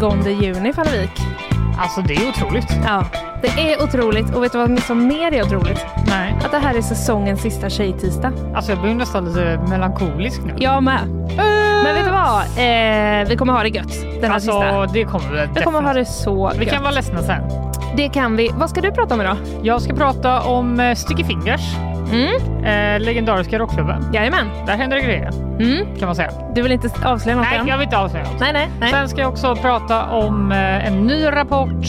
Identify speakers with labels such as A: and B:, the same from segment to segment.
A: Tjugonde juni Fannevik.
B: Alltså det är otroligt.
A: Ja, det är otroligt. Och vet du vad som mer är otroligt?
B: Nej.
A: Att det här är säsongens sista tjejtisdag.
B: Alltså jag blir nästan lite melankolisk nu.
A: Jag med. Men vet du vad? Eh, vi kommer ha det gött den här
B: alltså
A: sista.
B: det kommer vi
A: Vi kommer ha det så
B: Vi
A: gött.
B: kan vara ledsna sen.
A: Det kan vi. Vad ska du prata om idag?
B: Jag ska prata om eh, Sticky Fingers,
A: Mm,
B: eh, legendariska rockklubben.
A: jajamän.
B: Där händer det grejer
A: Mm.
B: kan man säga.
A: Du vill inte avslöja något
B: Nej,
A: än?
B: jag vill inte avslöja något.
A: Nej, nej, nej.
B: Sen ska jag också prata om eh, en ny rapport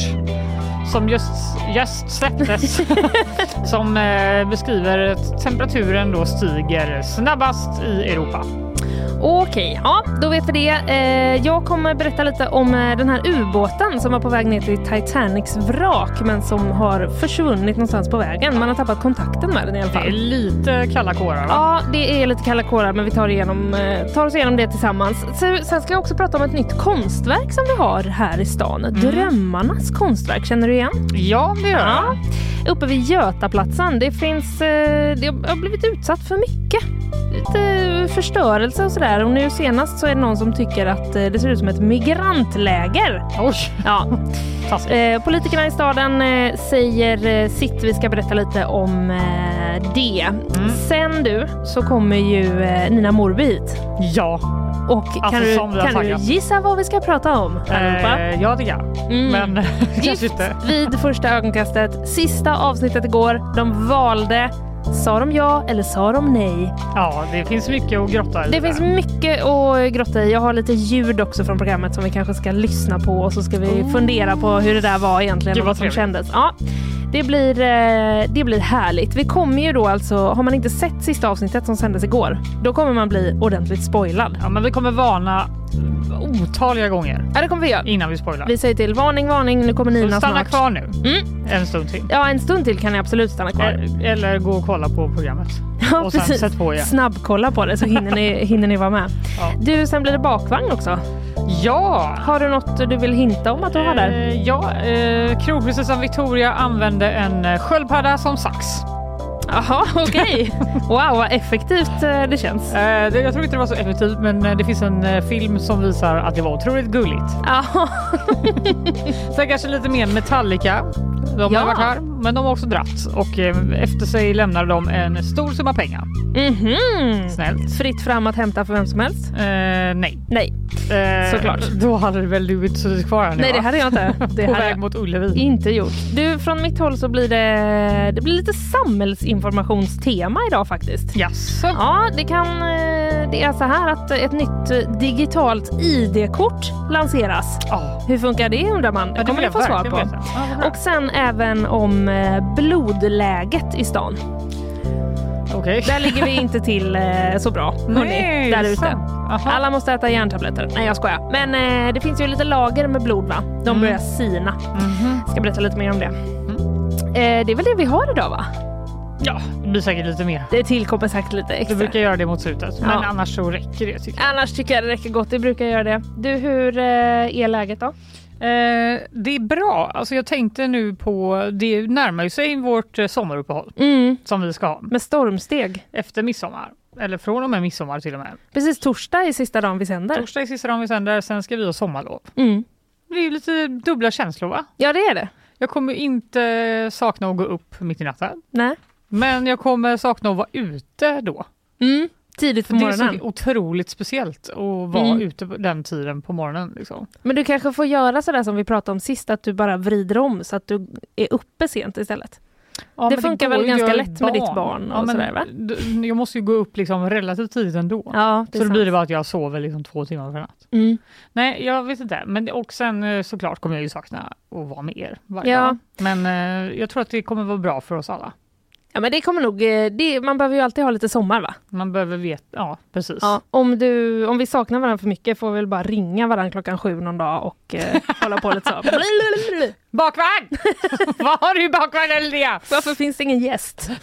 B: som just, just släpptes som eh, beskriver att temperaturen då stiger snabbast i Europa.
A: Okej, ja då vet vi det. Eh, jag kommer berätta lite om eh, den här ubåten som var på väg ner till Titanics vrak men som har försvunnit någonstans på vägen. Man har tappat kontakten med den i alla
B: Det är
A: fall.
B: lite kalla kårar va?
A: Ja, det är lite kalla kårar men vi tar, igenom, eh, tar oss igenom det tillsammans. Sen ska jag också prata om ett nytt konstverk som vi har här i stan. Drömmarnas konstverk, känner du igen?
B: Ja, det gör
A: Ja.
B: jag.
A: Uppe vid Götaplatsen. Det finns... Det har blivit utsatt för mycket. Lite förstörelse och sådär. Och nu senast så är det någon som tycker att eh, det ser ut som ett migrantläger.
B: Oj,
A: Ja. Eh, politikerna i staden eh, säger eh, sitt. Vi ska berätta lite om eh, det.
B: Mm.
A: Sen du så kommer ju eh, Nina Morby hit.
B: Ja,
A: Och
B: Alltså,
A: kan, du, kan du gissa vad vi ska prata om? allihopa?
B: eh, ja det kan jag.
A: Mm.
B: Men
A: Gift vid första ögonkastet. Sista avsnittet igår. De valde. Sa de ja eller sa de nej?
B: Ja, det finns mycket att grotta i.
A: Det
B: där.
A: finns mycket att grotta i. Jag har lite ljud också från programmet som vi kanske ska lyssna på och så ska vi fundera på hur det där var egentligen
B: Gud,
A: och
B: vad
A: vad som kändes. Ja, det, blir, eh, det blir härligt. Vi kommer ju då alltså, har man inte sett sista avsnittet som sändes igår, då kommer man bli ordentligt spoilad.
B: Ja, men vi kommer varna otaliga gånger
A: Ja, det kommer vi göra.
B: innan vi spoilar.
A: Vi säger till varning, varning, nu kommer
B: Så
A: Nina
B: stanna
A: snart.
B: kvar nu
A: Mm.
B: en stund till.
A: Ja, en stund till kan ni absolut stanna kvar.
B: Eh, Eller gå och kolla på programmet.
A: Ja,
B: och sen
A: precis.
B: sätt på igen.
A: Snabbkolla på det så hinner ni, hinner ni vara med.
B: Ja.
A: Du, sen blir det bakvagn också.
B: Ja!
A: Har du något du vill hinta om att du har där?
B: Eh, ja, eh, kronprinsessan Victoria använde en eh, sköldpadda som sax.
A: Jaha, okej. Wow, vad effektivt eh, det känns.
B: Eh, det, jag tror inte det var så effektivt men eh, det finns en film som visar att det var otroligt gulligt.
A: Ja,
B: Sen kanske lite mer Metallica. De
A: Ja.
B: har varit här men de har också dratt och eh, efter sig lämnar de en stor summa pengar.
A: mhm.
B: Snällt.
A: Fritt fram att hämta för vem som helst?
B: Eh, nej.
A: Nej,
B: Eh,
A: Såklart.
B: Då hade det väl du inte suttit kvar här nu
A: nej det hade jag inte. Det
B: På väg mot Ullevi.
A: inte gjort. Du, från mitt håll så blir det, det blir lite samhällsinformationstema idag faktiskt.
B: Jaså?
A: Ja, det kan... eh, Det är så här att ett nytt digitalt ID-kort lanseras.
B: Ja.
A: Hur funkar det undrar man? Det
B: Ja,
A: kommer ni få svar på.
B: Ja.
A: Och sen även om blodläget i stan.
B: Okej.
A: Där ligger vi inte till eh, så bra. hörni,
B: Nej,
A: där ute. Alla måste äta järntabletter. Nej jag skojar. Men eh, det finns ju lite lager med blod va? De
B: Mm.
A: börjar sina.
B: Mhm.
A: Ska berätta lite mer om det.
B: Mm.
A: Eh, det är väl det vi har idag va?
B: Ja, det blir säkert lite mer.
A: Det tillkommer säkert lite
B: Du
A: extra.
B: brukar göra det mot slutet. Men
A: Ja.
B: annars så räcker det tycker jag.
A: Annars tycker jag det räcker gott. Det brukar göra det. Du hur eh, är läget då?
B: Eh, det är bra. Alltså jag tänkte nu på, det närmar sig vårt eh, sommaruppehåll
A: Mm.
B: som vi ska ha
A: Med stormsteg.
B: efter midsommar. Eller från och med midsommar till och med.
A: Precis torsdag är sista dagen vi sänder.
B: Torsdag är sista dagen vi sänder, sen ska vi ha sommarlov.
A: Mm.
B: Det är lite dubbla känslor va?
A: Ja det är det.
B: Jag kommer inte sakna att gå upp mitt i natten.
A: Nej.
B: Men jag kommer sakna att vara ute då.
A: Mm. Tidigt på
B: Det är
A: morgonen.
B: så otroligt speciellt att vara
A: Mm.
B: ute på den tiden på morgonen. Liksom.
A: Men du kanske får göra sådär som vi pratade om sist, att du bara vrider om så att du är uppe sent istället.
B: Ja,
A: Det funkar
B: går
A: väl ganska lätt med ditt barn och
B: ja, men
A: sådär, va?
B: Jag måste ju gå upp liksom relativt tidigt ändå.
A: Ja, det
B: så
A: är
B: då blir det
A: sant.
B: bara att jag sover liksom två timmar per natt.
A: Mm.
B: Nej, jag vet inte. Men, det- och sen eh, såklart kommer jag ju sakna att vara med er varje
A: Ja.
B: dag. Men eh, jag tror att det kommer vara bra för oss alla.
A: Ja men det kommer nog, eh, det, man behöver ju alltid ha lite sommar va?
B: Man behöver veta, ja precis.
A: Ja, om, du, om vi saknar varandra för mycket får vi väl bara ringa varandra klockan sju någon dag och eh, hålla på lite så.
B: Bakvagn! Vad har du i bakvagnen Linnea?
A: Varför finns det ingen gäst?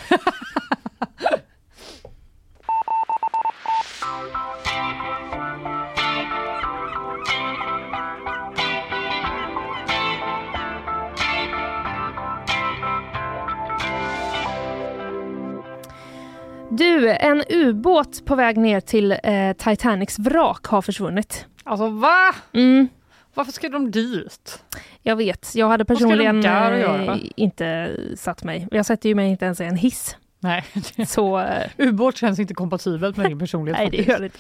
A: Du, en ubåt på väg ner till eh, Titanics vrak har försvunnit.
B: Alltså va?
A: Mm,
B: Varför ska de dit?
A: jag vet, jag hade personligen eh, inte satt mig. Jag sätter ju mig inte ens i en hiss.
B: Nej,
A: Så eh,
B: ubåt känns inte kompatibelt med din personlighet.
A: Nej, det gör det.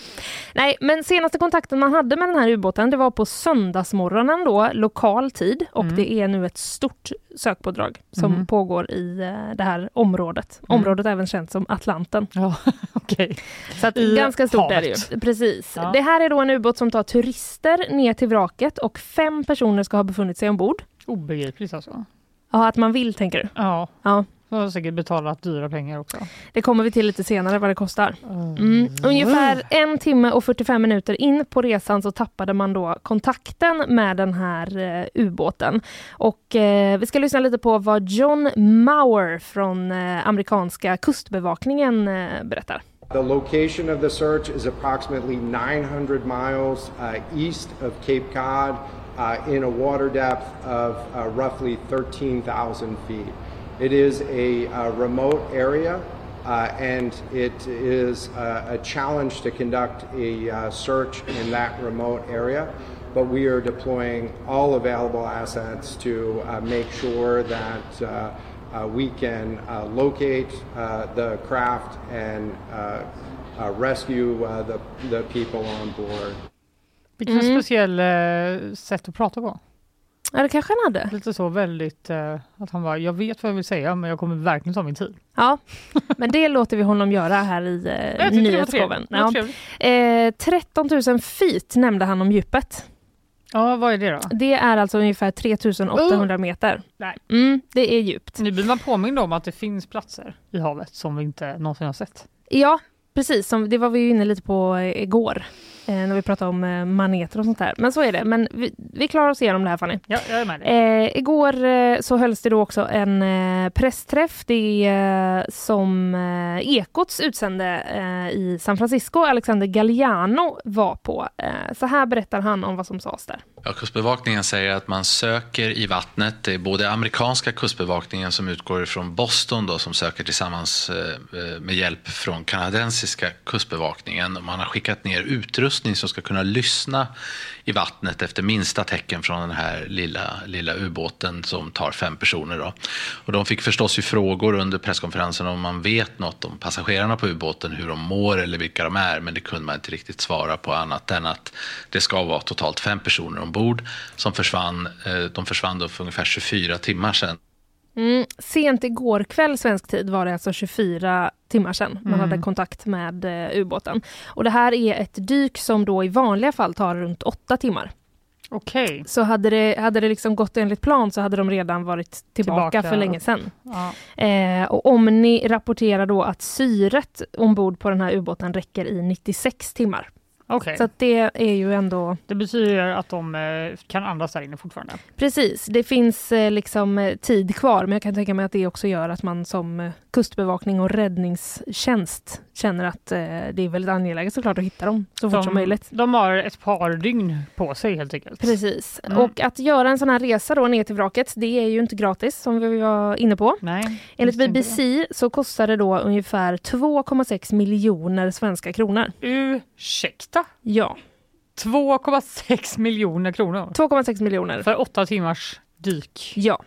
A: Nej, men senaste kontakten man hade med den här ubåten, det var på söndagsmorgonen då, lokal tid. Och
B: Mm.
A: det är nu ett stort sökpådrag som
B: Mhm.
A: pågår i eh, det här området.
B: Mm.
A: Området är även känt som Atlanten.
B: Ja, okej.
A: Så att
B: I
A: ganska stort är det
B: havet.
A: ju. Precis.
B: Ja.
A: Det här är då en ubåt som tar turister ner till vraket och fem personer ska ha befunnit sig ombord.
B: Obegripligt alltså.
A: Ja, att man vill tänker du.
B: Ja,
A: Ja.
B: De har säkert betalat dyra pengar också.
A: Det kommer vi till lite senare vad det kostar. Mm. Ungefär en timme och 45 minuter in på resan så tappade man då kontakten med den här eh, ubåten. Och eh, vi ska lyssna lite på vad John Mauer från eh, amerikanska kustbevakningen eh, berättar.
C: The location of the search is approximately 900 miles uh, east of Cape Cod uh, in a water depth of uh, roughly 13,000 feet. It is a uh, remote area uh, and it is uh, a challenge to conduct a uh, search in that remote area. But we are deploying all available assets to uh, make sure that uh, uh, we can uh, locate uh, the craft and uh, uh, rescue uh, the, the people on board.
B: Vilken
A: Mm.
B: speciell eh, sätt att prata på.
A: Ja, det kanske han hade.
B: Lite så väldigt eh, att han bara, jag vet vad jag vill säga men jag kommer verkligen ta min tid.
A: Ja, men det låter vi honom göra här i eh, nyhetsshowen. Ja. Eh, 13 000 feet nämnde han om djupet.
B: Ja, vad är det då?
A: Det är alltså ungefär 3800 meter.
B: Nej.
A: Mm, det är djupt.
B: Nu blir man påmind om att det finns platser i havet som vi inte någonsin har sett.
A: Ja, precis. Som, det var vi ju inne lite på eh, igår. Eh, när vi pratade om eh, maneter och sånt där. Men så är det. Men vi, vi klarar oss igenom det här Fanny.
B: Ja, jag är med dig.
A: Eh, igår eh, så hölls det då också en eh, pressträff. Det är, eh, som eh, Ekots utsände eh, i San Francisco, Alexander Galliano, var på. Eh, så här berättar han om vad som sades där.
D: Ja, kustbevakningen säger att man söker i vattnet. Det är både amerikanska kustbevakningen som utgår från Boston då, som söker tillsammans med hjälp från kanadensiska kustbevakningen. Man har skickat ner utrustning som ska kunna lyssna i vattnet efter minsta tecken från den här lilla, lilla ubåten som tar fem personer. Då. Och de fick förstås ju frågor under presskonferensen om man vet något om passagerarna på ubåten, hur de mår eller vilka de är. Men det kunde man inte riktigt svara på annat än att det ska vara totalt fem personer ombord som försvann. Eh, de försvann då för ungefär 24 timmar sedan.
A: Mm, sent igår kväll svensk tid var det alltså 24 timmar sedan man
B: Mm.
A: hade kontakt med eh, ubåten. Och det här är ett dyk som då i vanliga fall tar runt åtta timmar.
B: Okej.
A: Så hade det, hade det liksom gått enligt plan så hade de redan varit tillbaka,
B: Tillbaka.
A: för länge sedan.
B: Ja.
A: Eh, och Omni rapporterar då att syret ombord på den här ubåten räcker i 96 timmar.
B: Okej.
A: Så det är ju ändå
B: Det betyder att de eh, kan andas där inne fortfarande.
A: Precis, det finns eh, liksom eh, tid kvar men jag kan tänka mig att det också gör att man som kustbevakning och räddningstjänst känner att eh, det är väldigt angeläget såklart att hitta dem så fort
B: de,
A: som möjligt.
B: De har ett par dygn på sig helt enkelt.
A: Precis,
B: Mm.
A: och att göra en sån här resa då ner till vraket det är ju inte gratis som vi var inne på.
B: Nej,
A: Enligt BBC så kostar det då ungefär 2,6 miljoner svenska kronor.
B: Ursäkta?
A: Ja,
B: 2,6 miljoner kronor
A: 2,6 miljoner.
B: för åtta timmars dyk.
A: Ja,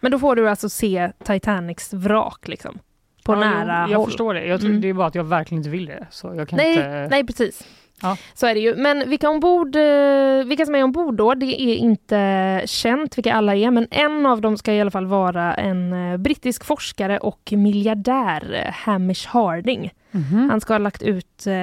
A: men då får du alltså se Titanics vrak liksom. På
B: Ja,
A: nära
B: Jag
A: håll.
B: förstår det. Jag tror,
A: Mm.
B: Det är bara att jag verkligen inte vill det. Så jag kan
A: Nej,
B: inte...
A: nej precis.
B: Ja.
A: Så är det ju. Men vilka, ombord, eh, vilka som är ombord då, det är inte känt vilka alla är, men en av dem ska i alla fall vara en eh, brittisk forskare och miljardär, eh, Hamish Harding. Han ska ha lagt ut eh,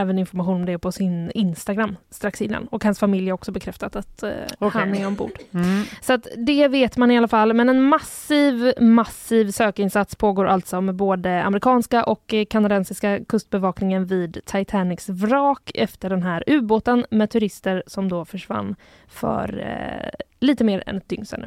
A: även information om det på sin Instagram strax innan. Och hans familj har också bekräftat att eh,
B: Okej.
A: han är ombord.
B: Mm.
A: Så att det vet man i alla fall. Men en massiv, massiv sökinsats pågår alltså med både amerikanska och eh, kanadensiska kustbevakningen vid Titanics vrak efter den här ubåten med turister som då försvann för eh, lite mer än ett dygn sedan.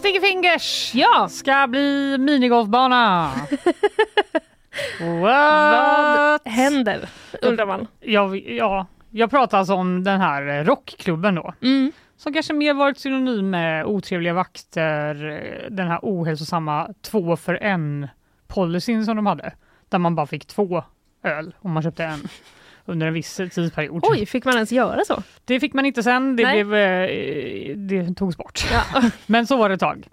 B: Sticky Fingers
A: Ja!
B: ska bli minigolfbana.
A: Vad händer? Undrar man.
B: Jag, ja, jag pratar alltså om den här rockklubben då.
A: Mm.
B: Som kanske mer varit synonym med otrevliga vakter, eh, den här ohälsosamma två för en policyn som de hade. Där man bara fick två öl om man köpte en under en viss tidsperiod.
A: Oj, fick man ens göra så?
B: Det fick man inte sen, det,
A: Nej.
B: blev, eh, det togs bort.
A: Ja.
B: Men så var det ett tag.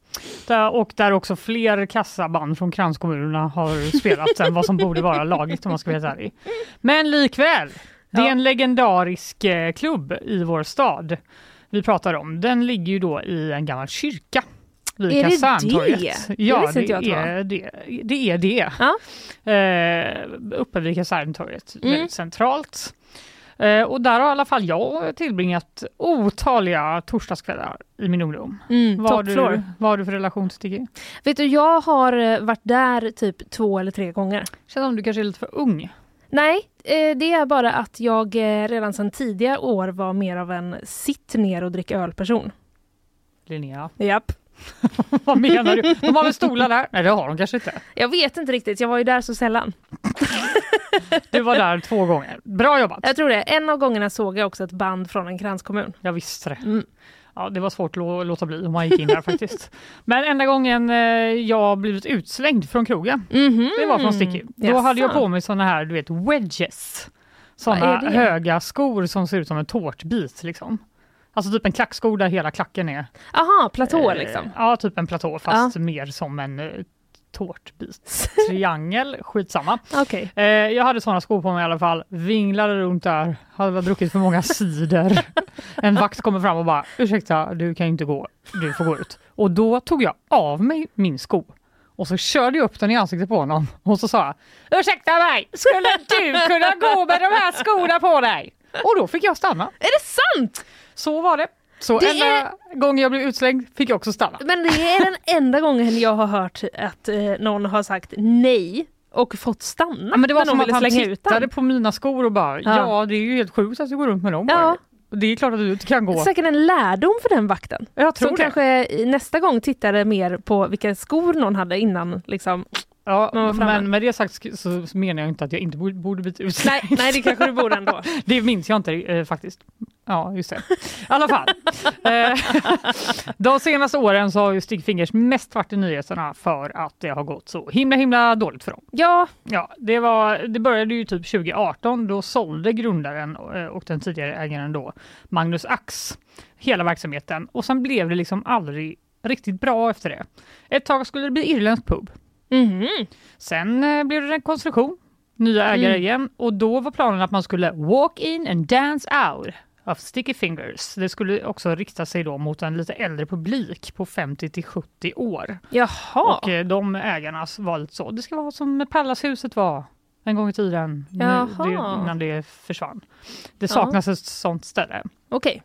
B: Och där också fler kassaband från kranskommunerna har spelat än vad som borde vara lagligt om man ska vara ärlig. Men likväl, det är en legendarisk eh, klubb i vår stad vi pratar om. Den ligger ju då i en gammal kyrka. Vid
A: Är det det?
B: Ja, det,
A: jag det
B: är det. Det är det.
A: Ja.
B: Eh, uppe vid Kaserntorget,
A: Mm.
B: centralt. Eh, och där har i alla fall jag tillbringat otaliga torsdagskvällar i min ungdom.
A: Mm,
B: Vad har, du, vad har du för relation till Sticky?
A: Vet du, jag har eh, varit där typ två eller tre gånger.
B: Känns som du kanske är lite för ung.
A: Nej, det är bara att jag redan sedan tidiga år var mer av en sitt ner och drick öl-person.
B: Linnea,
A: Japp.
B: vad menar du? De har väl stolar där? Nej det har de kanske inte.
A: Jag vet inte riktigt, jag var ju där så sällan.
B: Du var där två gånger. Bra jobbat!
A: Jag tror det. En av gångerna såg jag också ett band från en kranskommun.
B: Jag visste det.
A: Mm.
B: Ja, det var svårt att lå- låta bli om man gick in där faktiskt. Men enda gången eh, jag blivit utslängd från krogen,
A: Mhm.
B: det var från Sticky. Då
A: Jaså.
B: hade jag på mig såna här, du vet, wedges. Såna
A: det?
B: höga skor som ser ut som en tårtbit liksom. Alltså typ en klacksko där hela klacken är
A: Aha, platå
B: Eh,
A: liksom.
B: Ja, typ en platå fast mer som en eh, tårtbit. Triangel, skitsamma.
A: Okej.
B: Eh, jag hade sådana skor på mig i alla fall, vinglade runt där, hade druckit för många cider. en vakt kommer fram och bara, ursäkta, du kan inte gå, du får gå ut. Och då tog jag av mig min sko och så körde jag upp den i ansiktet på honom och så sa jag, ursäkta mig, skulle du kunna gå med de här skorna på dig? Och då fick jag stanna.
A: Är det sant?
B: Så var det. Så
A: Det
B: enda gången jag blev utslängd fick jag också stanna.
A: Men det är den enda gången jag har hört att eh, någon har sagt nej och fått stanna.
B: Ja, men det var som att han tittade på mina skor och bara,
A: Ja.
B: ja. det är ju helt sjukt att du går runt med dem.
A: Ja.
B: Det är klart att du inte kan gå.
A: Säkert en lärdom för den vakten.
B: Jag tror
A: Som
B: det.
A: kanske nästa gång tittade mer på vilka skor någon hade innan. Liksom.
B: Ja, men med det sagt så menar jag inte att jag inte borde, borde blivit utslängd.
A: Nej, nej, det kanske du borde ändå.
B: Det minns jag inte eh, faktiskt. Ja, just det. I alla fall. Eh, De senaste åren så har ju Stig Fingers mest varit i nyheterna för att det har gått så himla himla dåligt för dem.
A: Ja,
B: Ja, det, var, det började ju typ 2018. Då sålde grundaren eh, och den tidigare ägaren då, Magnus Ax, hela verksamheten. Och sen blev det liksom aldrig riktigt bra efter det. Ett tag skulle det bli irländsk pub.
A: Mhm.
B: Sen eh, blev det rekonstruktion, nya ägare
A: Mm.
B: igen och då var planen att man skulle walk in and dance out of Sticky Fingers. Det skulle också rikta sig då mot en lite äldre publik på 50 till 70 år.
A: jaha.
B: Och eh, de ägarna var lite så, det ska vara som Pallashuset var en gång i tiden, nu, det, innan det försvann. Det
A: Ja.
B: saknas ett sånt ställe.
A: Okej.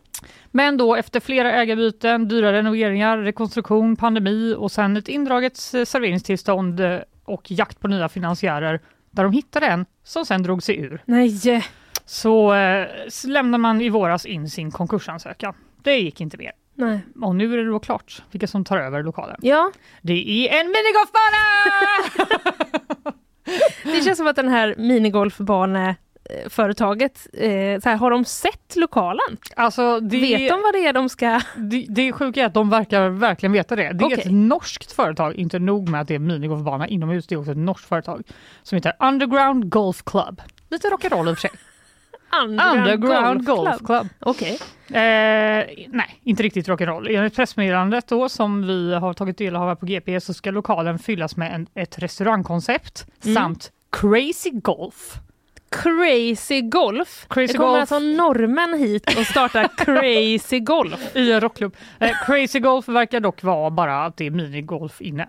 B: Men då efter flera ägarbyten, dyra renoveringar, rekonstruktion, pandemi och sen ett indraget eh, serveringstillstånd eh, och jakt på nya finansiärer där de hittade en som sen drog sig ur.
A: Nej.
B: Så eh, s- lämnar man i våras in sin konkursansökan. Det gick inte mer.
A: Nej.
B: Och nu är det då klart vilka som tar över lokalen.
A: Ja,
B: Det är en minigolfbana!
A: det känns som att den här minigolfbaneföretaget, eh, så här, har de sett lokalen?
B: alltså, det,
A: Vet de vad det är de ska...
B: det, det sjuka är att de verkar verkligen veta det. Det är
A: Okej.
B: ett norskt företag, inte nog med att det är minigolfbana inomhus, det är också ett norskt företag som heter Underground Golf Club. Lite rock'n'roll i och för sig. Underground Golf Club.
A: Okej.
B: Eh, nej, inte riktigt rock'n'roll. Enligt pressmeddelandet då som vi har tagit del av här på GP så ska lokalen fyllas med en, ett restaurangkoncept
A: Mm.
B: samt crazy golf
A: Crazy Golf.
B: Crazy
A: det kommer
B: Golf.
A: alltså norrmän hit och startar Crazy Golf.
B: I en rockklubb. Eh, Crazy Golf verkar dock vara bara att det är minigolf inne.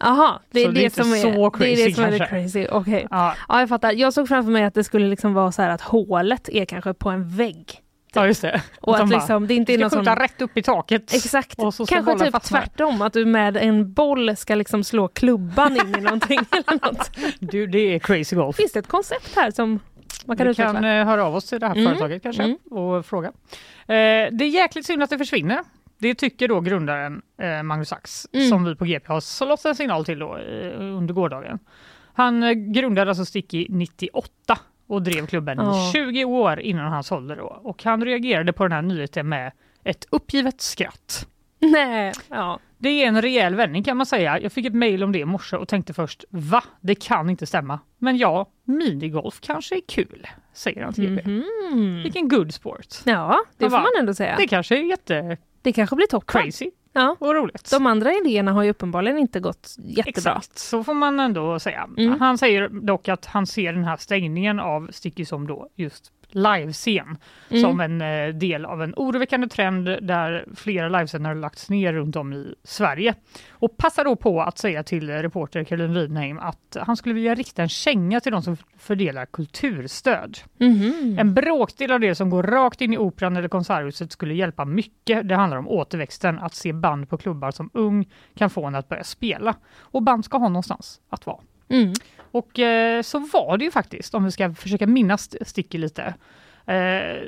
A: Jaha, det är det,
B: det är inte
A: som är
B: så
A: det, är
B: crazy
A: det som är det
B: kanske.
A: crazy. Okej.
B: Ja,
A: Ja, jag fattar. Jag såg framför mig att det skulle liksom vara så här att hålet är kanske på en vägg.
B: Ja just det.
A: Och
B: Utan
A: att
B: bara,
A: liksom, det inte är någon
B: skjuta
A: sån...
B: rätt upp i taket.
A: Exakt. Kanske typ
B: fastna.
A: tvärtom, att du med en boll ska liksom slå klubban in i någonting eller något.
B: Du, det är crazy golf.
A: Finns det ett koncept här som man kan
B: Vi
A: utveckla?
B: kan eh, höra av oss till det här
A: Mm,
B: företaget kanske
A: mm.
B: och fråga. Eh, det är jäkligt synd att det försvinner. Det tycker då grundaren eh, Magnus Ax
A: Mm.
B: som vi på GP har slått en signal till då, eh, under gårdagen. Han eh, grundade alltså Sticky 98 och drev klubben i 20 år innan han sålde då. Och han reagerade på den här nyheten med ett uppgivet skratt.
A: Nej, ja.
B: Det är en rejäl vändning kan man säga. Jag fick ett mejl om det i morse och tänkte först va? Det kan inte stämma. Men ja, minigolf kanske är kul, säger han till GP.
A: Mhm.
B: Vilken good sport.
A: Ja, det
B: Ja,
A: får
B: va?
A: man ändå säga.
B: Det kanske är jätte
A: Det kanske blir toppen.
B: crazy
A: Ja.
B: och roligt.
A: De andra idéerna har ju uppenbarligen inte gått jättebra.
B: Exakt, så får man ändå säga.
A: Mm.
B: Han säger dock att han ser den här stängningen av Sticky som då just livescen
A: Mm.
B: som en eh, del av en oroväckande trend där flera livesändare lagts ner runt om i Sverige. Och passar då på att säga till reporter Caroline Widheim att han skulle vilja rikta en känga till de som fördelar kulturstöd.
A: Mhm.
B: En bråkdel av det som går rakt in i operan eller konserthuset skulle hjälpa mycket. Det handlar om återväxten, att se band på klubbar som ung kan få en att börja spela. Och band ska ha någonstans att vara.
A: Mm.
B: Och eh, så var det ju faktiskt, om vi ska försöka minnas Sticky lite. Eh,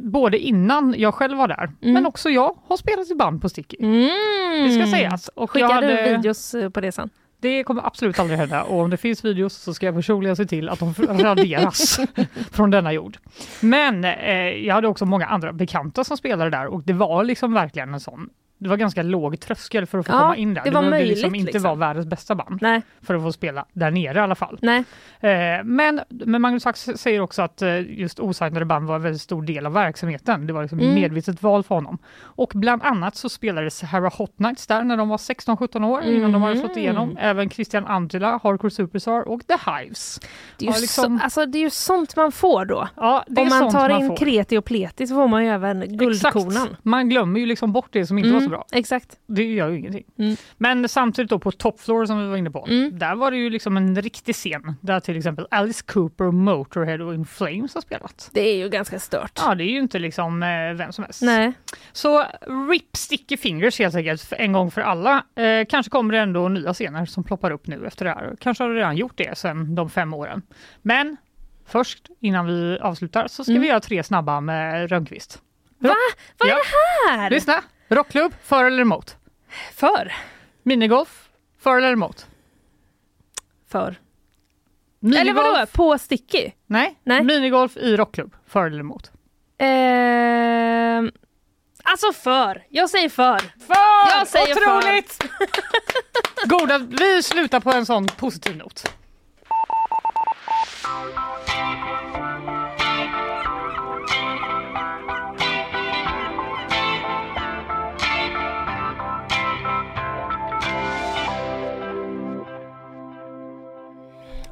B: både innan jag själv var där,
A: Mm.
B: men också jag har spelat i band på Sticky.
A: Mm.
B: Det ska sägas. Och
A: Skickar du
B: hade-
A: videos eh, på det sen?
B: Det kommer absolut aldrig hända och om det finns videos så ska jag personligen se till att de raderas från denna jord. Men eh, jag hade också många andra bekanta som spelade där och det var liksom verkligen en sån det var ganska låg tröskel för att få
A: Ja,
B: komma in där.
A: det var
B: behövde
A: möjligt,
B: liksom inte
A: liksom.
B: vara världens bästa band
A: Nej,
B: för att få spela där nere i alla fall. Eh, men, men Magnus Ax säger också att eh, just osignade band var en väldigt stor del av verksamheten. Det var liksom
A: Mm.
B: medvetet val för honom. Och bland annat så spelade Sahara Hot Nights där när de var 16-17 år innan de hade
A: Mhm.
B: slått igenom. Även Christian Angela, Hardcore Superstar och The Hives.
A: Det är, ju
B: liksom-
A: så, alltså, det är ju sånt man får då.
B: Ja, det är
A: Om man tar
B: man
A: in
B: får.
A: kreti och pleti så får man ju även guldkonan.
B: Exakt. Man glömmer ju liksom bort det som inte var så bra.
A: Exakt.
B: Det gör ju ingenting.
A: Mm.
B: Men samtidigt då på Top Floor som vi var inne på,
A: Mm.
B: där var det ju liksom en riktig scen där till exempel Alice Cooper, Motorhead och In Flames har spelat.
A: Det är ju ganska stört.
B: Ja, det är ju inte liksom eh, vem som helst.
A: Nej.
B: Så RIP Sticky Fingers helt enkelt, en gång för alla. Eh, kanske kommer det ändå nya scener som ploppar upp nu efter det här. Kanske har det redan gjort det sedan de fem åren. Men först, innan vi avslutar, så ska
A: Mm.
B: vi göra tre snabba med Rönnqvist.
A: Va? Vad är
B: Ja.
A: det här?
B: Lyssna! Rockklubb, för eller emot?
A: För.
B: Minigolf, för eller emot?
A: För.
B: Minigolf,
A: Eller vadå? På Sticky?
B: Nej.
A: Nej.
B: minigolf i rockklubb, för eller emot?
A: Ehm, alltså för. Jag säger för.
B: För!
A: Jag säger
B: Otroligt! Goda, vi slutar på en sån positiv not.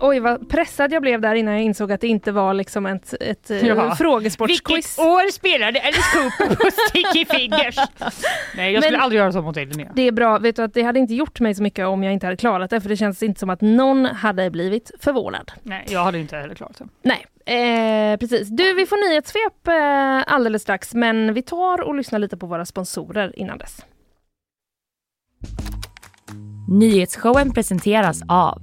A: Oj vad pressad jag blev där innan jag insåg att det inte var liksom ett, ett eh,
B: Ja.
A: frågesportsquiz.
B: år spelade Alice Cooper på Sticky Fingers? Nej, jag skulle
A: Men-
B: aldrig göra så mot dig Linnea.
A: Det är bra, vet du att det hade inte gjort mig så mycket om jag inte hade klarat det för det känns inte som att någon hade blivit förvånad.
B: Nej, jag hade inte heller klarat det.
A: Nej, eh, precis. Du, vi får nyhetssvep eh, alldeles strax men vi tar och lyssnar lite på våra sponsorer innan dess.
E: Nyhetsshowen presenteras av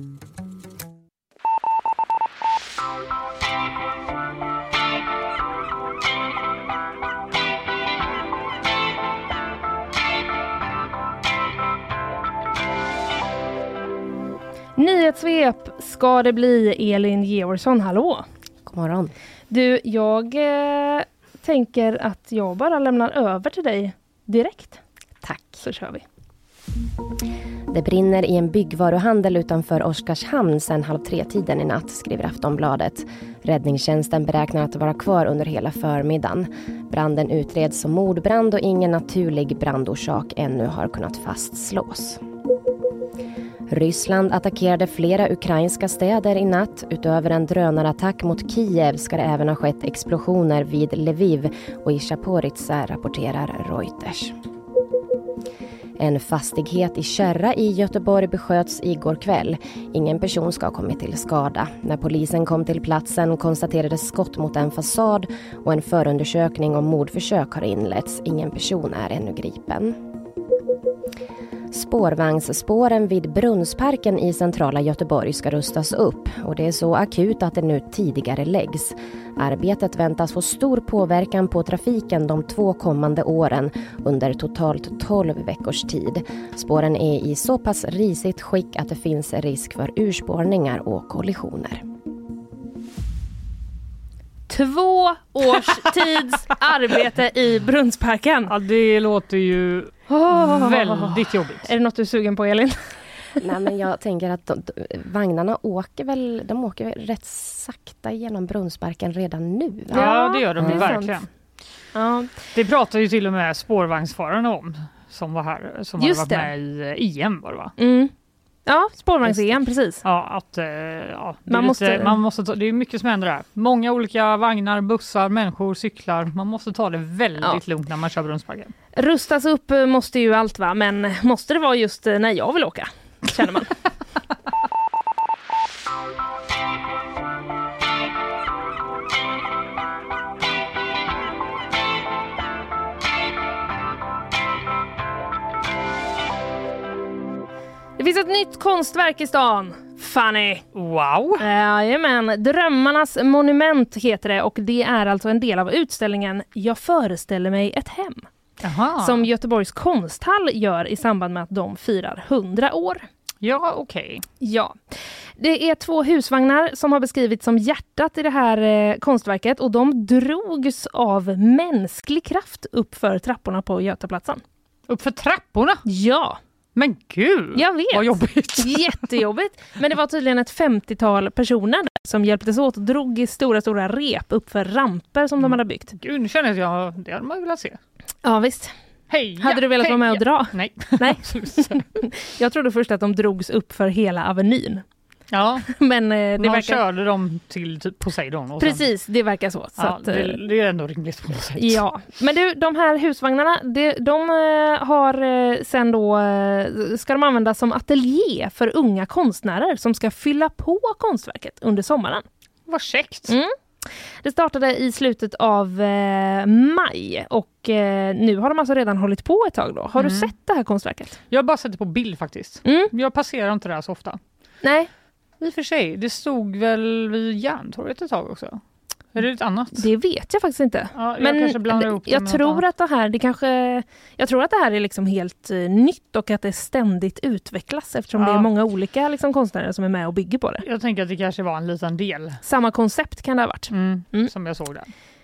A: Nyhetssvep ska det bli Elin Georgsson, hallå!
F: God morgon.
A: Du, jag eh, tänker att jag bara lämnar över till dig direkt.
F: Tack.
A: Så kör vi.
F: Det brinner i en byggvaruhandel utanför Oskarshamn sedan halv tre-tiden i natt, skriver Aftonbladet. Räddningstjänsten beräknar att vara kvar under hela förmiddagen. Branden utreds som mordbrand och ingen naturlig brandorsak ännu har kunnat fastslås. Ryssland attackerade flera ukrainska städer i natt. Utöver en drönarattack mot Kiev ska det även ha skett explosioner vid Lviv och i Chaporitsa, rapporterar Reuters. En fastighet i Kärra i Göteborg besköts igår kväll. Ingen person ska ha kommit till skada. När polisen kom till platsen konstaterades skott mot en fasad och en förundersökning om mordförsök har inletts. Ingen person är ännu gripen. Spårvagnsspåren vid Brunnsparken i centrala Göteborg ska rustas upp och det är så akut att det nu tidigare läggs. Arbetet väntas få stor påverkan på trafiken de två kommande åren under totalt 12 veckors tid. Spåren är i så pass risigt skick att det finns risk för urspårningar och kollisioner.
A: Två års tids arbete i Brunnsparken.
B: Ja, det låter ju
A: Oh.
B: väldigt jobbigt.
A: Är det något du är sugen på Elin?
F: Nej, men jag tänker att de, vagnarna åker väl, de åker väl rätt sakta genom Brunnsparken redan nu? Va?
B: Ja, det gör de
A: är
B: verkligen.
A: Ja.
B: Det pratar ju till och med spårvagnsförarna om som var här, som
A: Just
B: har varit
A: det.
B: med i eh, EM var det va?
A: Mm. Ja, spårvagns-EM, precis.
B: Ja, att eh, ja, det,
A: Man
B: är
A: måste-
B: lite, man måste ta, det är mycket som händer där. Många olika vagnar, bussar, människor, cyklar. Man måste ta det väldigt
A: Ja.
B: lugnt när man kör Brunnsparken.
A: Rustas upp eh, måste ju allt va, men måste det vara just eh, när jag vill åka? Känner man. Det finns ett nytt konstverk i stan. Fanny!
B: Wow!
A: Jajamän, Drömmarnas monument heter det och det är alltså en del av utställningen Jag föreställer mig ett hem
B: Aha.
A: som Göteborgs konsthall gör i samband med att de firar 100 år.
B: Ja, okej.
A: Ja. Det är två husvagnar som har beskrivits som hjärtat i det här eh, konstverket och de drogs av mänsklig kraft upp för trapporna på Götaplatsen.
B: Upp trapporna?
A: Ja,
B: Men gud!
A: jag vet.
B: Vad jobbigt.
A: Jättejobbigt. Men det var tydligen ett 50-tal personer som hjälptes åt och drog i stora, stora rep upp för ramper som de hade byggt.
B: Gud, nu känner jag att jag, det hade man velat se.
A: Ja, visst.
B: Hej!
A: Hade du velat vara med och dra?
B: Nej.
A: Nej. Jag trodde först att de drogs upp för hela Avenyn.
B: Ja,
A: Men eh, det
B: man
A: verkar...
B: körde dem till typ Poseidon. Och sen-
A: Precis, det verkar så. så
B: Ja,
A: att, eh,
B: det, det är ändå rimligt på något sätt.
A: Ja, men du, de här husvagnarna, de, de eh, har sen då, ska de användas som ateljé för unga konstnärer som ska fylla på konstverket under sommaren.
B: Vad käckt.
A: Mm. Det startade i slutet av eh, maj och eh, nu har de alltså redan hållit på ett tag då. Har du
B: Mm.
A: sett det här konstverket?
B: Jag har bara sett det på bild faktiskt.
A: Mm.
B: Jag passerar inte där så ofta.
A: Nej,
B: I och för sig, det stod väl vid Järntorget ett tag också? Är det ett annat?
A: det vet jag faktiskt inte.
B: ja, jag
A: Men det-
B: det
A: jag tror att det här, det kanske, jag tror att det här är liksom helt eh, nytt och att det ständigt utvecklas eftersom det
B: Ja.
A: är många olika liksom, konstnärer som är med och bygger på det.
B: Jag tänker att det kanske var en liten del
A: Samma koncept kan det ha varit.
B: mm,
A: Mm.
B: som jag såg där.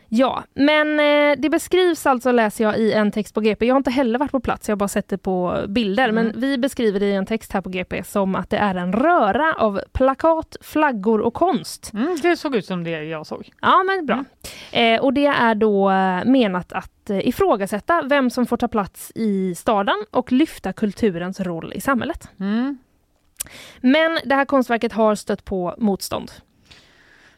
A: Ja, men eh, det beskrivs alltså, läser jag, i en text på GP. Jag har inte heller varit på plats, jag har bara sett det på bilder.
B: Mm.
A: Men vi beskriver det i en text här på GP som att det är en röra av plakat, flaggor och konst.
B: Mm, det såg ut som det jag såg.
A: Ja, men bra. Eh, och det är då eh, menat att eh, ifrågasätta vem som får ta plats i staden och lyfta kulturens roll i samhället.
B: Mm.
A: Men det här konstverket har stött på motstånd.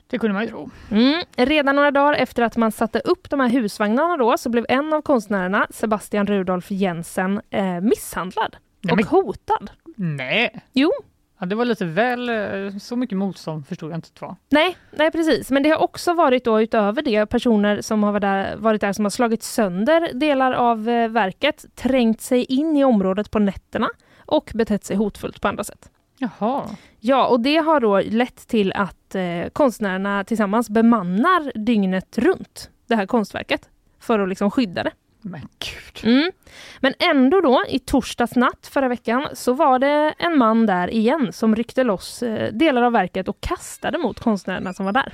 B: Det kunde man ju tro.
A: Mm. Redan några dagar efter att man satte upp de här husvagnarna då så blev en av konstnärerna, Sebastian Rudolf Jensen, eh, misshandlad
B: Nej,
A: och
B: men-
A: hotad.
B: Nej,
A: Jo,
B: ja, det var lite väl... eh, Så mycket motstånd förstod jag inte att det var.
A: nej, nej precis. Men det har också varit då utöver det personer som har varit där, varit där som har slagit sönder delar av eh, verket, trängt sig in i området på nätterna och betett sig hotfullt på andra sätt.
B: Jaha.
A: Ja, och det har då lett till att eh, konstnärerna tillsammans bemannar dygnet runt det här konstverket för att liksom skydda det.
B: Men gud.
A: Mm. Men ändå då, i torsdags natt förra veckan, så var det en man där igen som ryckte loss eh, delar av verket och kastade mot konstnärerna som var där.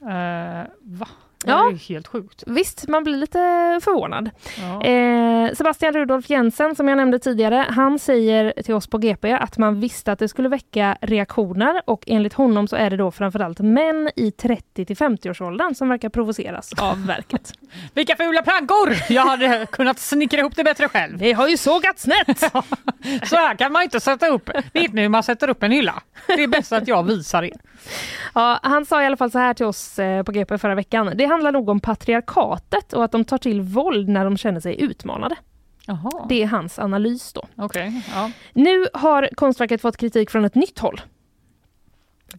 B: Eh, va? Det
A: Ja.
B: är helt sjukt.
A: Visst, man blir lite förvånad.
B: Ja.
A: Eh, Sebastian Rudolf Jensen, som jag nämnde tidigare, han säger till oss på GP att man visste att det skulle väcka reaktioner och enligt honom så är det då framförallt män i 30 till 50-årsåldern som verkar provoceras av verket.
B: Vilka fula plankor! Jag hade kunnat snickra ihop det bättre själv.
A: Det har ju sågat snett!
B: Så här kan man inte sätta upp. Vet ni hur man sätter upp en hylla? Det är bäst att jag visar er.
A: Ja, han sa i alla fall så här till oss eh, på GP förra veckan. Det handlar nog om patriarkatet och att de tar till våld när de känner sig utmanade.
B: Jaha,
A: Det är hans analys då.
B: okej. Ja.
A: Nu har konstverket fått kritik från ett nytt håll.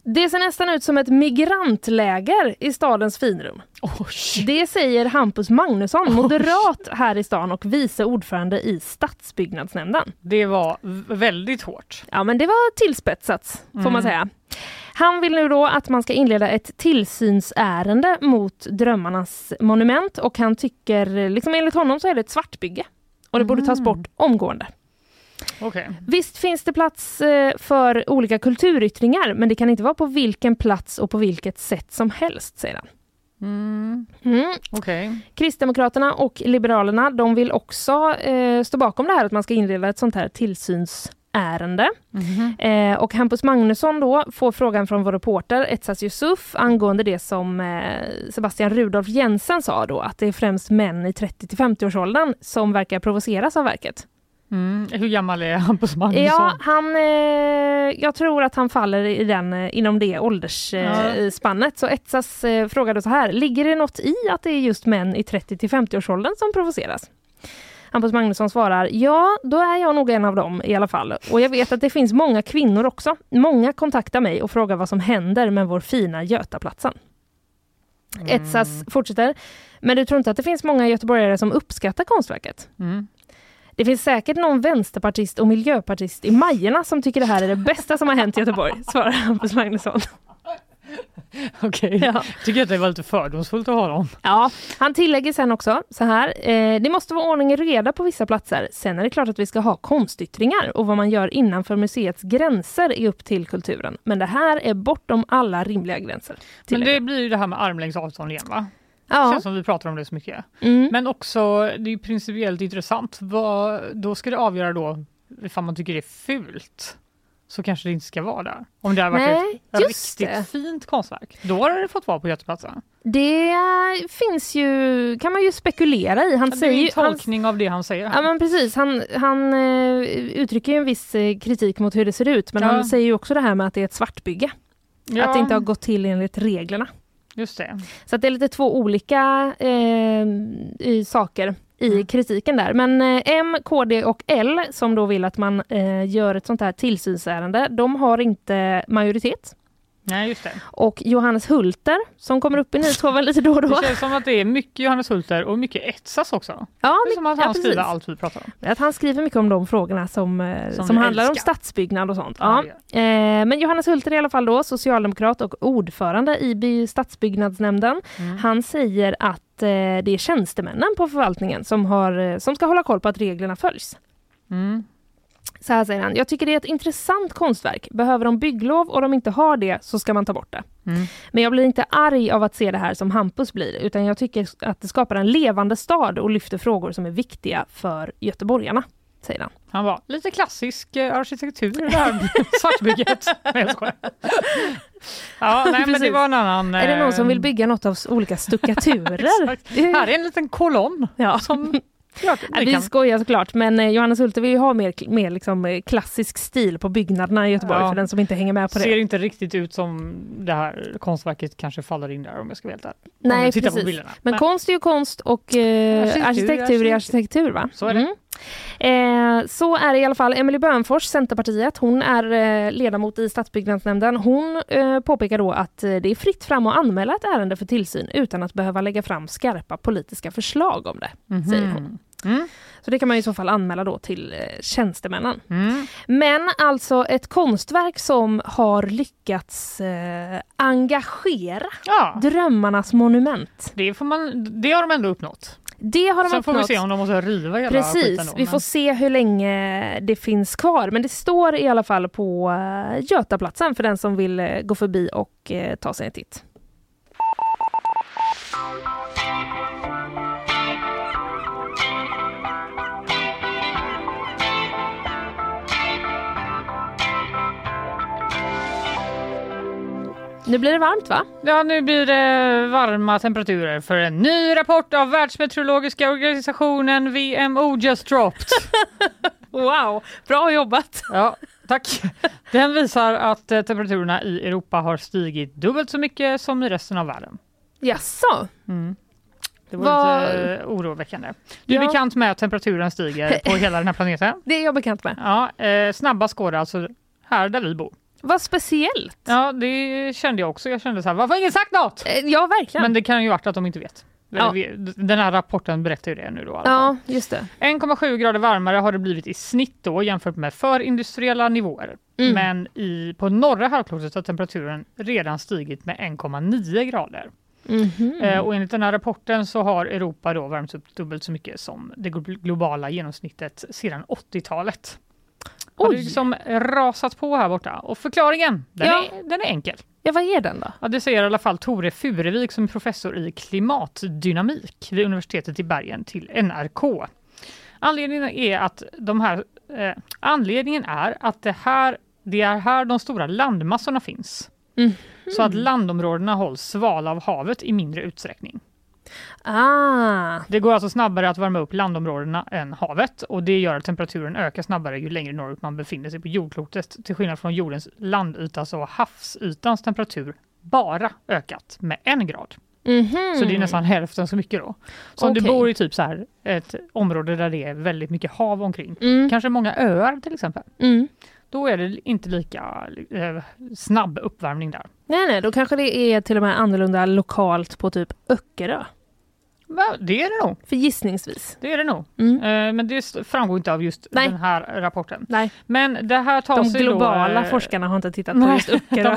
A: Det ser nästan ut som ett migrantläger i stadens finrum.
B: Oj.
A: Det säger Hampus Magnusson, moderat här i stan och vice ordförande i stadsbyggnadsnämnden.
B: Det var väldigt hårt.
A: Ja men det var tillspetsat får man säga. Han vill nu då att man ska inleda ett tillsynsärende mot Drömmarnas monument och han tycker, liksom enligt honom så är det ett svartbygge. Och det borde tas bort omgående.
B: Okej.
A: Visst finns det plats eh, för olika kulturyttringar men det kan inte vara på vilken plats och på vilket sätt som helst, säger han.
B: Mm.
A: Mm.
B: Okej.
A: Kristdemokraterna och Liberalerna de vill också eh, stå bakom det här att man ska inleda ett sånt här tillsynsärende.
B: Mhm.
A: Eh, och Hampus Magnusson då får frågan från vår reporter Etsas Yusuf angående det som eh, Sebastian Rudolf Jensen sa då, att det är främst män i 30 till 50-årsåldern som verkar provoceras av verket.
B: Mm. Hur gammal är Hampus Magnusson?
A: Ja, han, eh, jag tror att han faller i den, eh, inom det åldersspannet. Så Etsas eh, frågade så här, ligger det något i att det är just män i 30 till 50-årsåldern som provoceras? Hampus Magnusson svarar, ja, då är jag nog en av dem i alla fall. Och jag vet att det finns många kvinnor också. Många kontaktar mig och frågar vad som händer med vår fina Götaplatsen. Etsas fortsätter, men du tror inte att det finns många göteborgare som uppskattar konstverket?
B: Mm.
A: Det finns säkert någon vänsterpartist och miljöpartist i Majerna som tycker det här är det bästa som har hänt i Göteborg, svarar Hampus Magnusson.
B: Okej.
A: Ja.
B: Tycker att det var lite fördomsfullt att ha dem.
A: Ja, han tillägger sen också så här. Eh, det måste vara ordning och reda på vissa platser. Sen är det klart att vi ska ha konstyttringar och vad man gör innanför museets gränser är upp till kulturen. Men det här är bortom alla rimliga gränser.
B: Men
A: tillägger
B: det blir ju det här med armlängds avstånd igen va?
A: Ja.
B: känns som vi pratar om det så mycket.
A: Mm.
B: Men också, det är ju principiellt intressant. Vad, då ska det avgöra då ifall man tycker det är fult. Så kanske det inte ska vara där. Om det har varit
A: Nej,
B: ett riktigt
A: det.
B: fint konstverk. Då har det fått vara på Götaplatsen.
A: Det finns ju, kan man ju spekulera i. Han
B: Det är
A: säger
B: ju, en
A: han,
B: tolkning av det han säger.
A: Ja
B: Här.
A: men precis, han, han eh, uttrycker ju en viss eh, kritik mot hur det ser ut men
B: Ja.
A: han säger ju också det här med att det är ett svartbygge.
B: ja,
A: Att det inte har gått till enligt reglerna.
B: Just det.
A: Så det är lite två olika eh, saker i
B: Mm.
A: kritiken där. Men eh, M, KD och L som då vill att man eh, gör ett sånt här tillsynsärende, de har inte majoritet.
B: Nej, just det.
A: Och Johannes Hulter som kommer upp i nyhetsshowen lite då och då.
B: Det känns som att det är mycket Johannes Hulter och mycket Etsas också.
A: Ja,
B: Det är som att
A: ja,
B: han skriver
A: precis.
B: allt vi pratar om.
A: Att han skriver mycket om de frågorna som, eh,
B: Som
A: som, handlar om
B: älskar.
A: stadsbyggnad och sånt.
B: Ja,
A: Ja. Eh, men Johannes Hulter i alla fall då, socialdemokrat och ordförande i by- stadsbyggnadsnämnden.
B: Mm.
A: Han säger att eh, det är tjänstemännen på förvaltningen som, har, eh, som ska hålla koll på att reglerna följs.
B: Mm.
A: Så här säger han, jag tycker det är ett intressant konstverk. Behöver de bygglov och de inte har det så ska man ta bort det.
B: Mm.
A: Men jag blir inte arg av att se det här som Hampus blir, utan jag tycker att det skapar en levande stad och lyfter frågor som är viktiga för göteborgarna, säger han.
B: Han var lite klassisk eh, arkitektur det här svartbygget. Nej, jag skojar. Ja, nej, men det var en annan...
A: Är det någon som
B: eh,
A: vill bygga något av olika stuckaturer?
B: Här är en liten kolonn
A: ja.
B: som... Ja,
A: vi
B: kan-
A: skojar såklart, men eh, Johannes Hulte vill ju ha mer, mer liksom, eh, klassisk stil på byggnaderna i Göteborg
B: Ja.
A: för den som inte hänger med på det.
B: ser inte riktigt ut som det här konstverket kanske faller in där om jag ska vara helt ärlig.
A: Nej, precis.
B: bilderna.
A: Men konst är ju konst och eh,
B: Arkitektur är
A: arkitektur är
B: arkitektur.
A: arkitektur. Va?
B: Så är det.
A: Mm. Eh, så är det i alla fall. Emelie Bönfors, Centerpartiet, hon är eh, ledamot i stadsbyggnadsnämnden. Hon eh, påpekar då att eh, det är fritt fram att anmäla ett ärende för tillsyn utan att behöva lägga fram skarpa politiska förslag om det.
B: Mhm.
A: säger hon.
B: Mm.
A: Så det kan man i så fall anmäla då till eh, tjänstemännen.
B: Mm.
A: Men alltså ett konstverk som har lyckats eh, engagera
B: Ja,
A: drömmarnas monument.
B: det, får man, det har de ändå uppnått.
A: Det har de
B: Sen får vi
A: uppnått.
B: se om de måste riva hela
A: Precis,
B: skiten då,
A: vi får se hur länge det finns kvar. Men det står i alla fall på eh, Götaplatsen för den som vill eh, gå förbi och eh, ta sig en titt. Nu blir det varmt va?
B: Ja, nu blir det varma temperaturer för en ny rapport av Världsmeteorologiska organisationen VMO just dropped.
A: Wow, bra jobbat!
B: Ja, tack. Den visar att eh, temperaturerna i Europa har stigit dubbelt så mycket som i resten av världen.
A: Jaså?
B: Det var
A: Vad-
B: lite eh, oroväckande. Du är
A: Ja.
B: bekant med att temperaturen stiger på hela den här planeten?
A: Det är jag bekant med.
B: Ja, eh, snabbast går det alltså här där vi bor.
A: Vad speciellt!
B: Ja, det kände jag också. Jag kände så här, varför har ingen sagt något?
A: Eh, Ja, verkligen.
B: Men det kan ju varit att de inte vet.
A: Ja.
B: Den här rapporten berättar ju det nu då.
A: Ja, just det.
B: 1,7 grader varmare har det blivit i snitt då jämfört med förindustriella nivåer.
A: Mm.
B: Men i, på norra halvklotet har temperaturen redan stigit med 1,9 grader.
A: Mhm.
B: Eh, och enligt den här rapporten så har Europa då värmts upp dubbelt så mycket som det glo- globala genomsnittet sedan 80-talet. Har det
A: Oj.
B: liksom rasat på här borta. Och förklaringen, den,
A: Ja.
B: är, den är enkel.
A: Ja, vad är den då?
B: Ja, det säger i alla fall Tore Furevik som är professor i klimatdynamik vid universitetet i Bergen till NRK. Anledningen är att de här eh, anledningen är att det här det är här de stora landmassorna finns.
A: Mhm.
B: Så att landområdena hålls svala av havet i mindre utsträckning.
A: Ah,
B: Det går alltså snabbare att värma upp landområdena än havet och det gör att temperaturen ökar snabbare ju längre norrut man befinner sig på jordklotet. Till skillnad från jordens landyta så har havsytans temperatur bara ökat med en grad.
A: Mhm.
B: Så det är nästan hälften så mycket då. Så om du bor i typ så här ett område där det är väldigt mycket hav omkring,
A: Mm.
B: kanske många öar till exempel,
A: Mm.
B: då är det inte lika eh, snabb uppvärmning där.
A: Nej, nej, då kanske det är till och med annorlunda lokalt på typ Öckerö.
B: Det är det nog.
A: För gissningsvis.
B: Det är det nog.
A: Mm.
B: Eh, men det framgår inte av just
A: Nej.
B: den här rapporten.
A: Nej,
B: Men det här tar
A: de
B: sig
A: globala
B: då, eh,
A: forskarna har inte tittat på just Öckerö.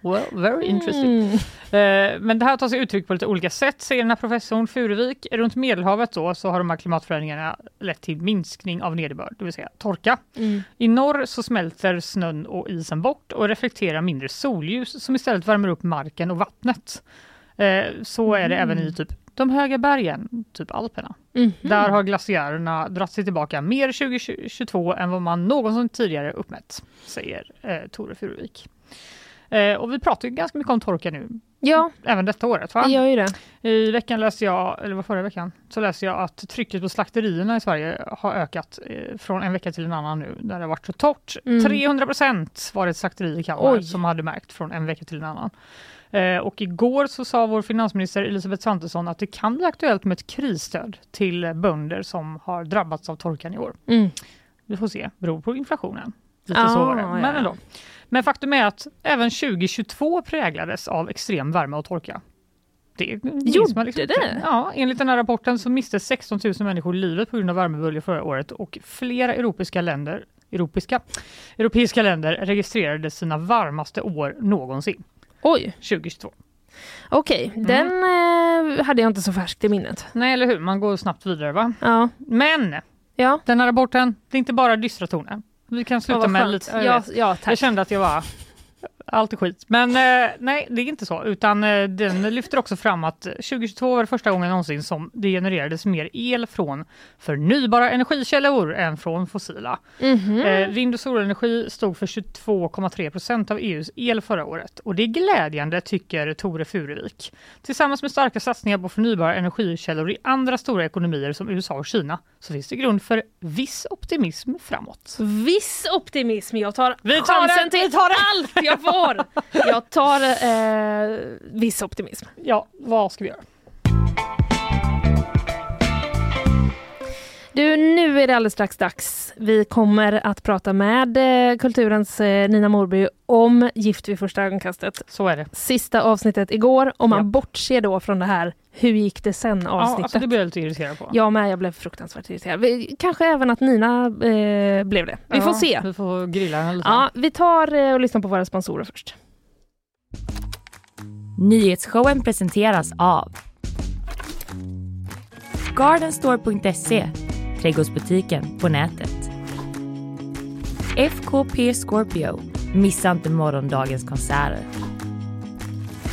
B: well, very interesting.
A: Mm.
B: Eh, Men det här tar sig uttryck på lite olika sätt, säger den här professorn Furuvik. Runt Medelhavet då så har de här klimatförändringarna lett till minskning av nederbörd, det vill säga torka.
A: Mm.
B: I norr så smälter snön och isen bort och reflekterar mindre solljus som istället värmer upp marken och vattnet. Så är det även i typ de höga bergen, typ Alperna.
A: Mhm.
B: Där har glaciärerna dratt sig tillbaka mer 2022 än vad man någonsin tidigare uppmätt, säger eh, Tore Furuvik. Eh, och vi pratar ju ganska mycket om torka nu,
A: Ja,
B: även detta året. Va?
A: det gör ju det.
B: I veckan läste jag, eller var förra veckan, så läste jag att trycket på slakterierna i Sverige har ökat eh, från en vecka till en annan nu, där det har varit så torrt.
A: Mm.
B: 300 procent var det ett slakteri i Kalmar
A: Oj.
B: som hade märkt från en vecka till en annan. Eh, och igår så sa vår finansminister Elisabeth Svantesson att det kan bli aktuellt med ett krisstöd till bönder som har drabbats av torkan i år.
A: Mm.
B: Vi får se, beror på inflationen. Lite
A: Ah,
B: så var det. Men
A: ja.
B: ändå. Men faktum är att även 2022 präglades av extrem värme och torka. Det
A: Gjorde
B: liksom
A: det?
B: Ja, enligt den här rapporten så miste 16 000 människor livet på grund av värmeböljor förra året och flera europeiska länder, europeiska, europeiska länder registrerade sina varmaste år någonsin,
A: Oj,
B: 2022.
A: okej. Den eh, hade jag inte så färskt i minnet.
B: Nej, eller hur? Man går snabbt vidare va?
A: Ja,
B: Men
A: ja.
B: den här rapporten, det är inte bara dystra toner. Vi kan
A: Ja,
B: sluta
A: vad
B: med lite... jag
A: Ja, ja,
B: Jag
A: tack.
B: kände att jag var allt är skit. Men eh, nej, det är inte så. Utan eh, den lyfter också fram att 2022 var det första gången någonsin som det genererades mer el från förnybara energikällor än från fossila.
A: Mhm.
B: Eh, vind och solenergi stod för 22,3 procent av EUs el förra året. Och det är glädjande tycker Tore Furuvik. Tillsammans med starka satsningar på förnybara energikällor i andra stora ekonomier som USA och Kina så finns det grund för viss optimism framåt.
A: Viss optimism. Jag tar
B: Vi tar
A: chansen till
B: vi tar
A: allt jag får. Jag tar eh, viss optimism.
B: Ja, vad ska vi göra?
A: Du, nu är det alldeles strax dags. Vi kommer att prata med eh, Kulturens eh, Nina Morby om Gift vid första ögonkastet.
B: Så är det.
A: Sista avsnittet igår, om man
B: Ja.
A: bortser då från det här Hur gick det sen
B: Ja,
A: avsnittet.
B: alltså det blir jag lite irriterad på.
A: Jag med, jag blev fruktansvärt irriterad. Vi- Kanske även att Nina eh, blev det. Vi får
B: Ja,
A: se.
B: Vi får grilla den lite.
A: Ja, vi tar eh, och lyssnar på våra sponsorer först.
E: Nyhetsshowen presenteras av Gardenstore.se, trädgårdsbutiken på nätet. FKP Scorpio, missa inte morgondagens konserter.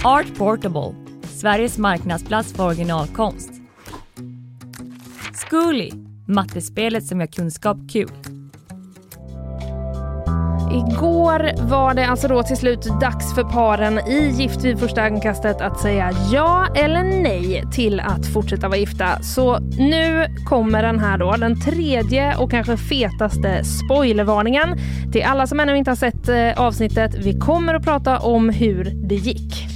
E: Art Portable, Sveriges marknadsplats för originalkonst. Zcooly, mattespelet som gör kunskap kul.
A: Igår var det alltså då till slut dags för paren i Gift vid första ögonkastet att säga ja eller nej till att fortsätta vara gifta. Så nu kommer den här då, den tredje och kanske fetaste spoilervarningen till alla som ännu inte har sett eh, avsnittet. Vi kommer att prata om hur det gick.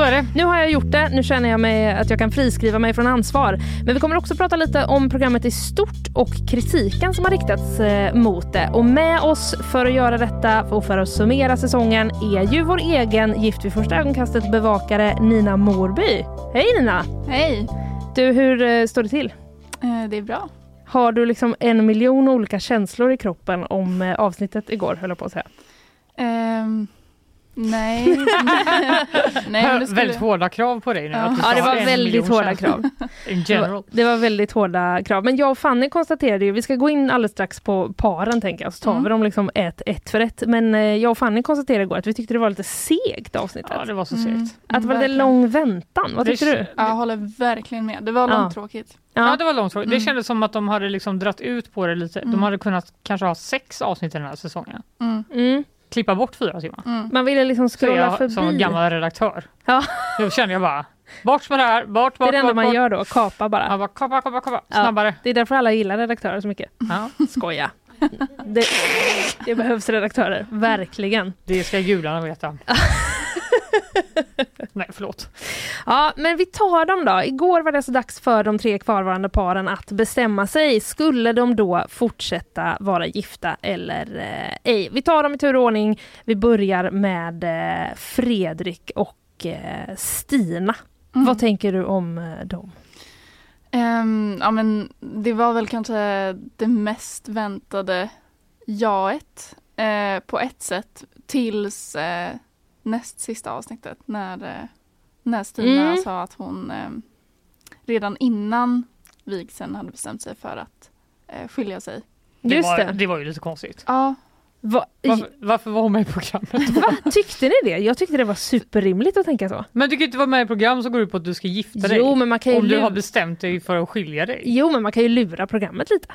B: Det.
A: Nu har jag gjort det. Nu känner jag mig att jag kan friskriva mig från ansvar. Men vi kommer också prata lite om programmet i stort och kritiken som har riktats eh, mot det. Och med oss för att göra detta och för att summera säsongen är ju vår egen Gift vid första ögonkastet bevakare Nina Morby. Hej Nina!
G: Hej!
A: Du, hur eh, står det till?
G: Eh, det är bra.
A: Har du liksom en miljon olika känslor i kroppen om avsnittet igår, höll jag på att säga?
G: Ehm, nej. nej skulle...
B: Väldigt hårda krav på dig nu.
G: Ja.
A: Ja, det var väldigt hårda krav.
B: In
A: Det var, det var väldigt hårda krav. Men jag och Fanny konstaterade ju, vi ska gå in alldeles strax på paren tänker jag, så tar
G: Mm.
A: vi dem liksom ett, ett för ett. Men eh, jag och Fanny konstaterade igår att vi tyckte det var lite segt avsnittet.
B: Ja, det var så
G: Mm,
B: segt.
A: att det var lite
G: verkligen.
A: lång väntan. Vad
B: Det
A: tyckte du?
G: Ja, Jag håller verkligen med. Det var
A: Ja.
G: långtråkigt.
B: Ja, det var långt. Det
G: Mm.
B: kändes som att de hade liksom dratt ut på det lite. De
G: Mm.
B: hade kunnat kanske ha sex avsnitt i den här säsongen. Klippa bort fyra timmar.
G: mm.
A: Man ville liksom scrolla
B: jag
A: förbi.
B: som gammal redaktör.
A: Ja.
B: Då kände jag bara, bort med det här, bort,
A: det är
B: bort,
A: det enda
B: bort,
A: man
B: bort.
A: gör då, kapa bara.
B: Ja, bara kapa, kapa, kapa,
A: Ja.
B: snabbare.
A: Det är därför alla gillar redaktörer så mycket.
B: Ja,
A: Skoja. Det, det behövs redaktörer, verkligen.
B: det ska gudarna veta. Nej, förlåt.
A: Ja, men vi tar dem då. Igår var det så dags för de tre kvarvarande paren att bestämma sig. Skulle de då fortsätta vara gifta eller eh, ej? Vi tar dem i tur och ordning. Vi börjar med eh, Fredrik och eh, Stina.
G: Mm.
A: Vad tänker du om eh, dem?
G: Ehm, ja, men det var väl kanske det mest väntade jaet eh, på ett sätt tills eh, näst sista avsnittet när, eh, när Stina
A: Mm.
G: sa att hon eh, redan innan vigseln hade bestämt sig för att eh, skilja sig.
B: Det
A: Just
B: var,
A: det.
B: det var ju lite konstigt.
G: Ja,
A: Va,
B: Varför, varför var hon med i programmet?
A: va, tyckte ni det? Jag tyckte det var superrimligt att tänka så.
B: Men du kan ju inte vara med i program som går ut på att du ska gifta dig.
A: Jo, men man kan ju
B: om du har bestämt dig för att skilja dig.
A: Jo, men man kan ju lura programmet lite.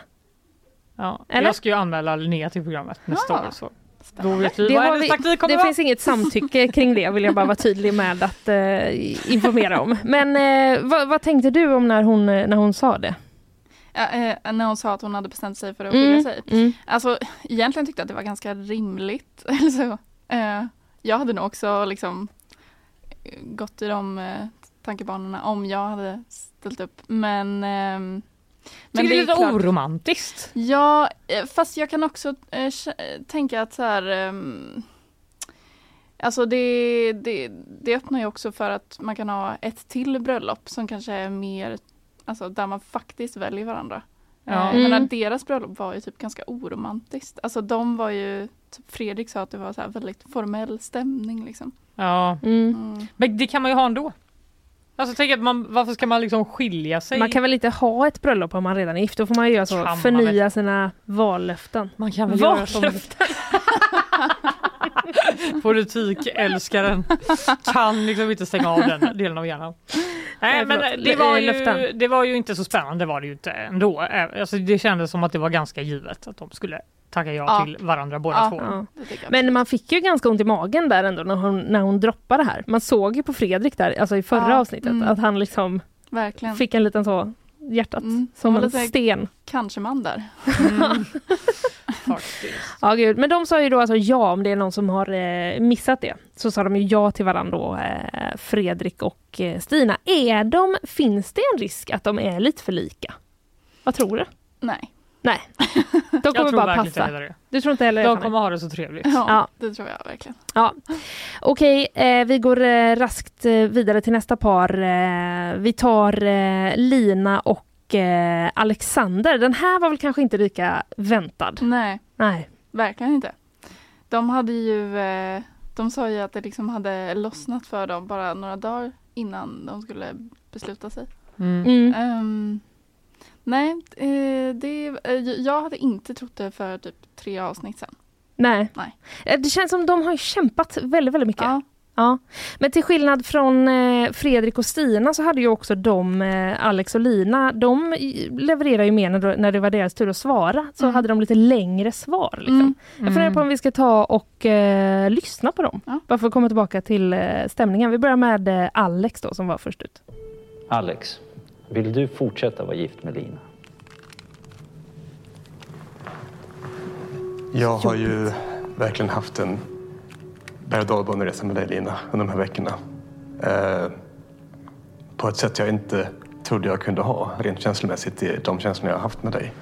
B: Ja.
A: Eller?
B: Jag ska ju anmäla Linnea till programmet nästa
G: Ja.
B: år. Så. Då vet vi
A: Det,
B: vad
A: har
B: hennes
A: vi,
B: taktik kommer
A: det
B: vara.
A: finns inget samtycke kring det vill jag bara vara tydlig med att eh, informera om. Men eh, vad, vad tänkte du om när hon, eh, när hon sa det?
G: ja, eh, när hon sa att hon hade bestämt sig för att skilja
A: Mm,
G: sig.
A: mm.
G: Alltså egentligen tyckte jag att det var ganska rimligt. Eller så. Eh, jag hade nog också liksom eh, gått i de tankebanorna om jag hade ställt upp. Men, ehm, men
B: Tycker det är lite
G: klart-
B: oromantiskt.
G: Ja, eh, fast jag kan också eh, eh, tänka att så här ehm, Alltså det, det, det öppnar ju också för att man kan ha ett till bröllop som kanske är mer Alltså där man faktiskt väljer varandra.
B: Ja.
G: Eh,
A: Mm.
G: deras bröllop var ju typ ganska oromantiskt. Alltså de var ju, typ Fredrik sa att det var så här väldigt formell stämning liksom.
B: Ja,
A: Mm.
G: Mm.
B: men det kan man ju ha ändå. Alltså tänk att man, varför ska man liksom skilja sig?
A: Man kan väl inte ha ett bröllop om man redan är gift? Då får man ju göra så,
B: Kan man
A: förnya sina vallöften.
B: Man kan väl
A: Vallöften?
B: politikälskaren kan liksom inte stänga av den delen av hjärnan. Nej men det var, ju, det var ju inte så spännande var det ju inte ändå. Eh, Alltså det kändes som att det var ganska givet att de skulle tacka ja,
G: Ja.
B: till varandra båda
G: Ja.
B: två.
A: Ja. Men man fick ju ganska ont i magen där ändå när hon, när hon droppade det här. Man såg ju på Fredrik där, alltså i förra
G: Ja,
A: avsnittet,
G: mm.
A: att han liksom
G: Verkligen.
A: fick en liten så, hjärtat,
G: Mm.
A: som en sten.
G: Kanske man där.
B: Mm.
A: Ja, gud. Men de sa ju då alltså ja, om det är någon som har eh, missat det, så sa de ju ja till varandra då, eh, Fredrik och eh, Stina. Är de, finns det en risk att de är lite för lika? Vad tror du?
G: Nej.
A: Nej, de
B: Jag
A: kommer
B: tror
A: bara passa.
B: det.
A: Du tror inte heller?
B: De kommer ha det så trevligt.
G: Ja,
A: Ja.
G: det tror jag verkligen.
A: Ja. Okej, eh, vi går eh, raskt eh, vidare till nästa par. Eh, vi tar eh, Lina och eh, Alexander. Den här var väl kanske inte lika väntad?
G: Nej,
A: Nej.
G: verkligen inte. De hade ju, eh, de sa ju att det liksom hade lossnat för dem bara några dagar innan de skulle besluta sig.
B: Mm.
A: Mm.
G: Ehm, nej, eh, det, eh, jag hade inte trott det för typ tre avsnitt sen.
A: Nej.
G: Nej.
A: Eh, Det känns som de har kämpat väldigt, väldigt mycket.
G: Ja,
A: Ja, men till skillnad från Fredrik och Stina så hade ju också de, Alex och Lina, de levererar ju mer när, det var deras tur att svara. Så
G: Mm.
A: hade de lite längre svar. Liksom.
G: Mm.
A: Jag funderar på om vi ska ta och eh, lyssna på dem.
G: Ja.
A: Bara för att komma tillbaka till stämningen. Vi börjar med Alex då som var först ut.
H: Alex, vill du fortsätta vara gift med Lina?
I: Jag har ju verkligen haft en berg och dalbaneresa med dig Lina under de här veckorna. Eh, på ett sätt jag inte trodde jag kunde ha rent känslomässigt i de känslorna jag har haft med dig.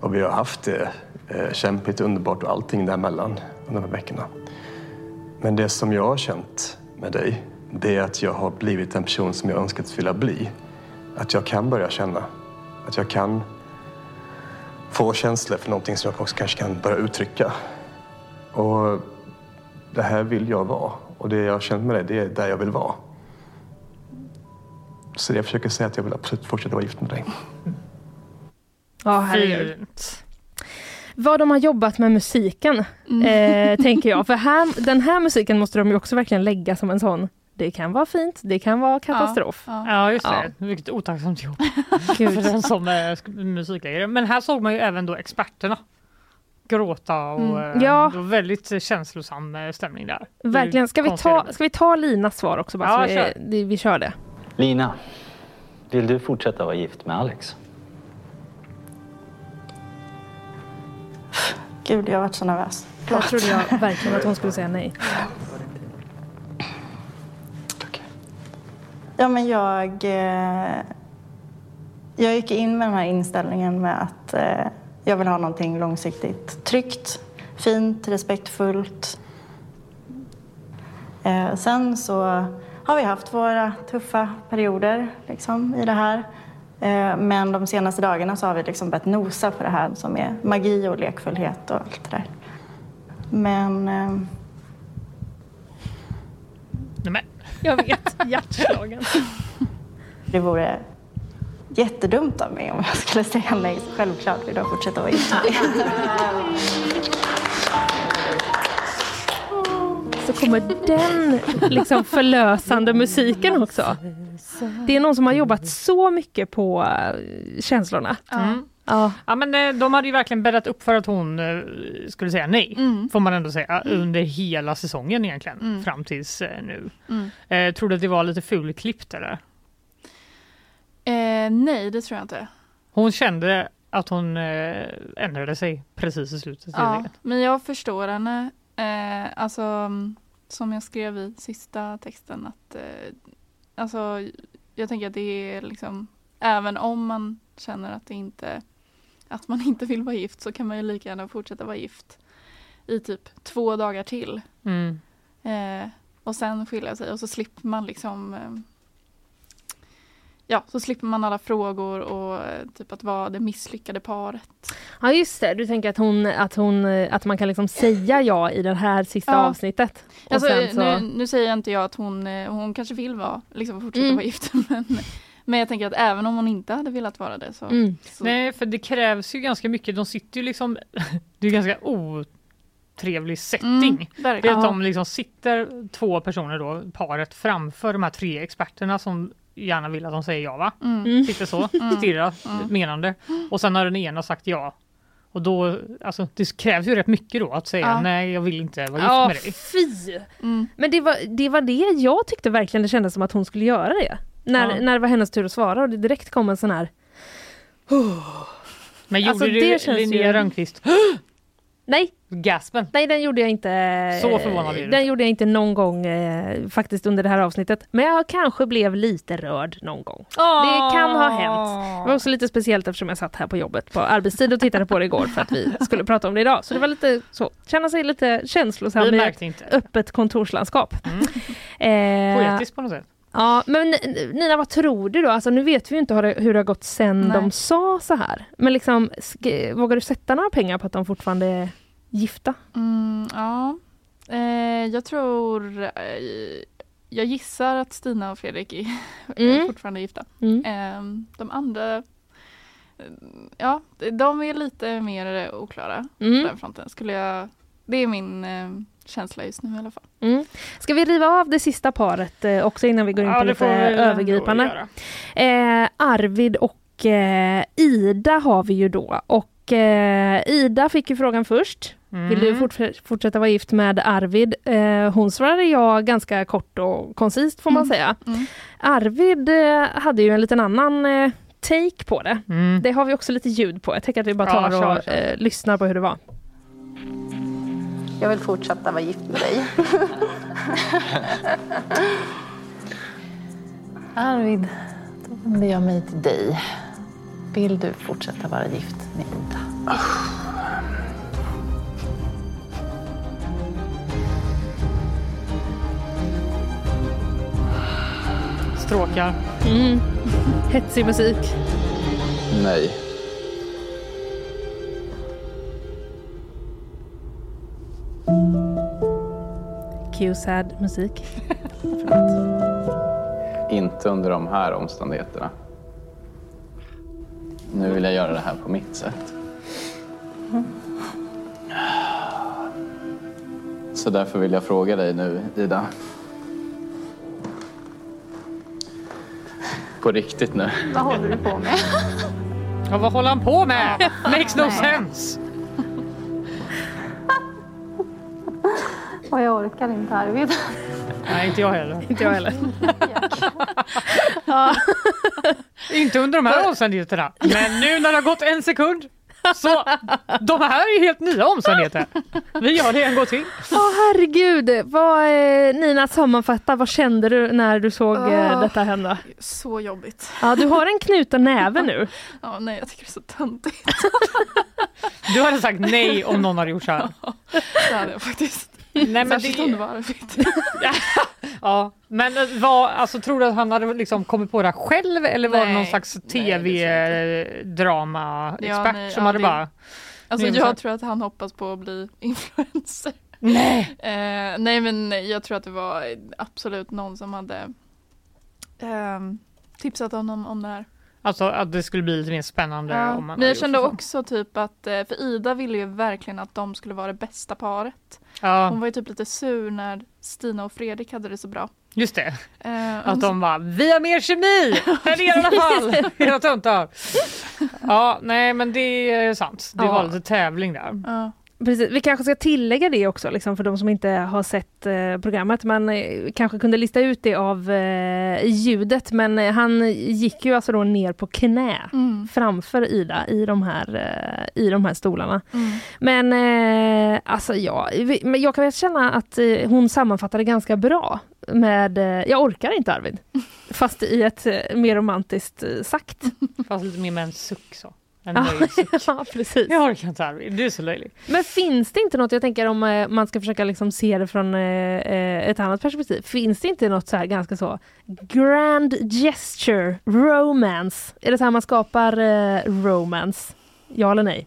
I: Och vi har haft det eh, kämpigt, underbart och allting däremellan under de här veckorna. Men det som jag har känt med dig, det är att jag har blivit en person som jag önskat vilja bli. Att jag kan börja känna. Att jag kan få känslor för någonting som jag också kanske kan börja uttrycka. Och det här vill jag vara. Och det jag har känt med dig, det är där jag vill vara. Så det jag försöker säga är att jag vill absolut fortsätta vara gift med dig.
A: Ja, herregud.
B: Fint.
A: Vad de har jobbat med musiken, eh, tänker jag. För här, den här musiken måste de ju också verkligen lägga som en sån, det kan vara fint, det kan vara katastrof.
G: Ja.
B: Ja, just
A: Ja.
B: det. Vilket otacksamt jobb
A: Gud.
B: för den som är musikläggare. Men här såg man ju även då experterna gråta och
A: Mm.
B: eh,
A: Ja.
B: det var väldigt känslosam eh, stämning där.
A: Verkligen. Ska vi, ta, ska vi ta Linas svar också? Bara,
B: Ja,
A: så
B: kör.
A: vi, det- vi kör det.
H: Lina, vill du fortsätta vara gift med Alex?
J: Gud, jag har varit så nervös.
A: Jag trodde jag verkligen att hon skulle säga nej.
J: Ja, men jag, eh, jag gick in med den här inställningen med att eh, jag vill ha någonting långsiktigt tryggt, fint, respektfullt. Eh, sen så har vi haft våra tuffa perioder liksom, i det här. Men de senaste dagarna så har vi liksom börjat nosa på det här som är magi och lekfullhet och allt det där. Men
B: Nej, men,
A: jag vet, hjärtslagen.
J: Det vore jättedumt av mig om jag skulle säga nej. Självklart vill jag fortsätta vara gift.
A: Så kommer den liksom förlösande musiken också. Det är någon som har jobbat så mycket på eh, känslorna.
B: mm.
A: Ja,
B: Ja men eh, de hade ju verkligen bäddat upp för att hon eh, skulle säga nej.
G: Mm.
B: Får man ändå säga. Under hela säsongen egentligen.
G: Mm.
B: Fram tills eh, nu.
G: Mm.
B: Eh, tror du att det var lite fulklippt eller?
G: Eh, nej, det tror jag inte.
B: Hon kände att hon eh, ändrade sig precis i slutet.
G: Ja, men jag förstår henne. Eh, alltså, mm, som jag skrev i sista texten att eh, alltså, jag tänker att det är liksom även om man känner att det inte att man inte vill vara gift så kan man ju lika gärna fortsätta vara gift i typ två dagar till.
B: Mm.
G: Eh, och sen skilja sig och så slipper man liksom eh, Ja, så slipper man alla frågor och eh, typ att vara det misslyckade paret.
A: ja just det. Du tänker att, hon, att, hon, eh, att man kan liksom säga ja i det här sista
G: Ja.
A: avsnittet.
G: Alltså,
A: så...
G: nu, nu säger inte jag att hon, eh, hon kanske vill vara, liksom fortsätta
A: Mm.
G: vara gift. Men, men jag tänker att även om hon inte hade velat vara det så,
A: Mm.
G: så
B: Nej, för det krävs ju ganska mycket. De sitter ju liksom... Det är ganska otrevlig setting.
G: Mm,
B: Det är att de liksom sitter två personer då, paret framför de här tre experterna som gärna vill att de säger ja va?
G: Mm.
A: Mm.
B: Sitter så,
G: Mm.
B: stirrar
G: Mm.
B: menande. Och sen har den ena sagt ja. Och då, alltså det krävs ju rätt mycket då att säga
G: Ja.
B: nej jag vill inte vara gift
A: Ja,
B: med dig.
A: fy!
G: Mm.
A: Men det var, det var det jag tyckte verkligen det kändes som att hon skulle göra det. När,
B: Ja.
A: när det var hennes tur att svara och det direkt kom en sån här
B: Men gjorde
A: Alltså,
B: du
A: det
B: Linnea
A: ju-
B: Rönnqvist
A: Nej,
B: gaspen?
A: nej den gjorde jag inte.
B: Så förvånad blir du
A: Den
B: inte.
A: gjorde jag inte någon gång eh, faktiskt under det här avsnittet. Men jag kanske blev lite rörd någon gång. Det kan ha hänt. Det var också lite speciellt eftersom jag satt här på jobbet på arbetstid och tittade på det igår för att vi skulle prata om det idag. Så det var lite så, känna sig lite känslosam i ett öppet kontorslandskap.
B: Mm.
A: Eh,
B: Poetiskt på något sätt.
A: Ja, men Nina, vad tror du då? Alltså, nu vet vi ju inte hur det, hur det har gått sen
G: Nej.
A: de sa så här. Men liksom, vågar du sätta några pengar på att de fortfarande är gifta?
G: Mm, ja, eh, jag tror, eh, jag gissar att Stina och Fredrik är, är
A: Mm.
G: fortfarande gifta.
A: Mm.
G: Eh, de andra, eh, ja, de är lite mer oklara på
A: Mm.
G: den fronten skulle jag det är min eh, känsla just nu i alla fall.
A: Mm. Ska vi riva av det sista paret eh, också innan vi går in
B: Ja,
A: på lite övergripande? Eh, Arvid och eh, Ida har vi ju då. Och eh, Ida fick ju frågan först. Vill du
B: Mm.
A: fort- fortsätta vara gift med Arvid? Eh, hon svarade ja ganska kort och koncist får man
G: Mm.
A: säga.
G: Mm.
A: Arvid eh, hade ju en liten annan eh, take på det.
B: Mm.
A: Det har vi också lite ljud på. Jag tänker att vi bara
B: Ja,
A: tar
B: kör,
A: och
B: kör.
A: eh, lyssnar på hur det var.
J: Jag vill fortsätta vara gift med dig.
K: Arvid, då vänder jag mig till dig. Vill du fortsätta vara gift med Ida?
B: Stråkar.
A: Mm. Hetsig musik.
L: Nej.
A: Q-sad musik.
L: Inte under de här omständigheterna. Nu vill jag göra det här på mitt sätt. Så därför vill jag fråga dig nu, Ida. På riktigt nu.
J: Vad håller du på med?
B: Ja, vad håller han på med? Makes no sense!
J: Och jag orkar inte Arvid.
B: Nej, inte jag heller.
A: Inte jag heller.
B: Inte under de här omständigheterna. Men nu när det har gått en sekund så de här är helt nya omständigheter. Vi gör det en gång till.
A: Åh herregud, vad, eh, Nina sammanfatta, vad kände du när du såg
G: Åh.
A: detta hända?
G: Så jobbigt.
A: Ja, du har en knuten näve nu.
G: Ja, nej, jag tycker det är så töntigt.
B: Du hade sagt nej om någon hade gjort så här.
G: Det hade jag faktiskt.
B: Nej, men
G: Särskilt om det
B: det,
G: var Arvid.
B: ja, men vad, alltså, tror du att han hade liksom kommit på det här själv eller var det
G: Nej,
B: någon slags
G: nej, det
B: tv-drama-expert
G: Ja, nej,
B: som
G: ja,
B: hade
G: det-
B: bara
G: Alltså
B: Nej,
G: jag
B: så-
G: tror att han hoppas på att bli influencer.
B: Nej!
G: Eh, nej men jag tror att det var absolut någon som hade ehm, tipsat honom om det här.
B: Alltså att det skulle bli lite mer spännande
G: Ja,
B: om man
G: men jag kände
B: så.
G: också typ att, eh, för Ida ville ju verkligen att de skulle vara det bästa paret.
B: Ja,
G: Hon var ju typ lite sur när Stina och Fredrik hade det så bra.
B: just det.
G: Eh,
B: Att de bara, vi har mer kemi än er i alla fall, era töntar. Ja, nej men det är sant. Det
A: Ja.
B: var lite tävling där.
G: ja.
A: Precis. Vi kanske ska tillägga det också liksom, för de som inte har sett eh, programmet. Man eh, kanske kunde lista ut det av eh, ljudet men eh, han gick ju alltså då ner på knä
G: Mm.
A: framför Ida i de här, eh, i de här stolarna.
G: Mm.
A: Men eh, alltså ja, vi- men jag kan väl känna att eh, hon sammanfattade ganska bra med eh, Jag orkar inte Arvid. Fast i ett eh, mer romantiskt eh, sagt.
B: Fast lite mer med en suck så. En
A: Ja, ja, precis.
B: Jag orkar inte Arvid, du är så löjlig.
A: Men finns det inte något, jag tänker om eh, man ska försöka liksom se det från eh, eh, ett annat perspektiv. Finns det inte något så här ganska så grand gesture romance? Är det så här man skapar romance? Ja eller nej?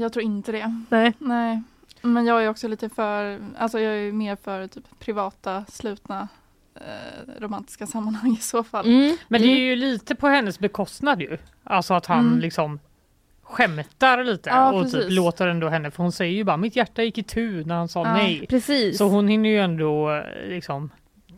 G: Jag tror inte det.
A: Nej.
G: Nej. Men jag är också lite för, alltså jag är mer för typ privata, slutna eh, romantiska sammanhang i så fall.
A: Mm.
B: Men det är ju lite på hennes bekostnad ju. Alltså att han
G: Mm.
B: liksom skämtar lite
G: Ja,
B: och typ låter ändå henne, för hon säger ju bara mitt hjärta gick i tu när han sa
G: Ja,
B: nej.
A: Precis.
B: Så hon hinner ju ändå eh, liksom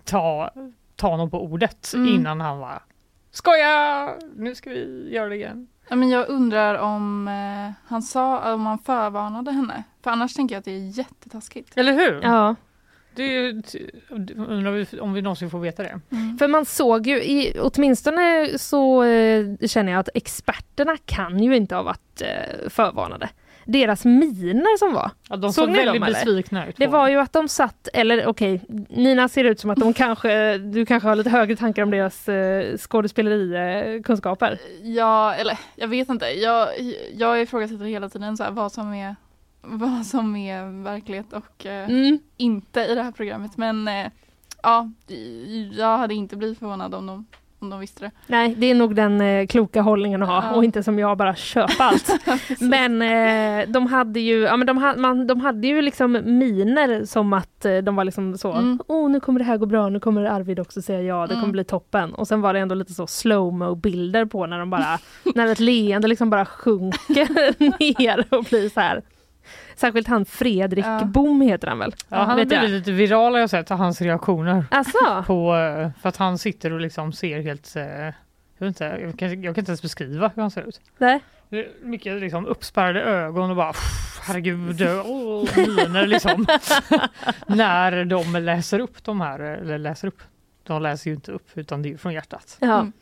B: ta, ta honom på ordet
G: Mm.
B: innan han var Skoja! Nu ska vi göra det igen.
G: Ja, men jag undrar om eh, han sa, om han förvarnade henne. För annars tänker jag att det är jättetaskigt.
B: Eller hur?
A: Ja,
B: Det är ju, undrar vi om vi någonsin får veta det.
G: Mm.
A: för man såg ju, i, åtminstone så eh, känner jag att experterna kan ju inte ha varit eh, förvarnade. Deras miner som var,
B: Ja, de
A: Såg
B: såg väldigt
A: dem,
B: besvikna ut.
A: Det var ju att de satt, eller okej, Nina ser ut som att de kanske, du kanske har lite högre tankar om deras eh, skådespelerikunskaper.
G: Ja, eller jag vet inte. Jag, jag ifrågasätter hela tiden så här, vad som är vad som är verklighet och eh,
A: Mm.
G: inte i det här programmet. Men eh, ja, jag hade inte blivit förvånad om de, om de visste det.
A: Nej, det är nog den eh, kloka hållningen att ha
G: Ja.
A: och inte som jag bara köpa allt. men eh, de hade ju, ja, men de, ha, man, de hade ju liksom miner som att eh, de var liksom så,
G: Mm.
A: oh nu kommer det här gå bra, nu kommer Arvid också säga ja, det kommer
G: Mm.
A: bli toppen. Och sen var det ändå lite så slowmo bilder på när de bara, när ett leende liksom bara sjunker ner och blir så här Särskilt han Fredrik
G: Ja.
A: Bom heter han väl?
B: Ja, han har blivit lite viral har jag sett, hans reaktioner.
A: Alltså?
B: På, eh, för att han sitter och liksom ser helt... eh, Jag, vet inte, jag, kan, jag kan inte ens beskriva hur han ser ut.
A: Nej.
B: Mycket liksom uppspärrade ögon och bara "Pff, herregud, åh, miner liksom. När de läser upp de här, eller läser upp. De läser ju inte upp utan det är ju från hjärtat.
A: Ja.
G: Mm.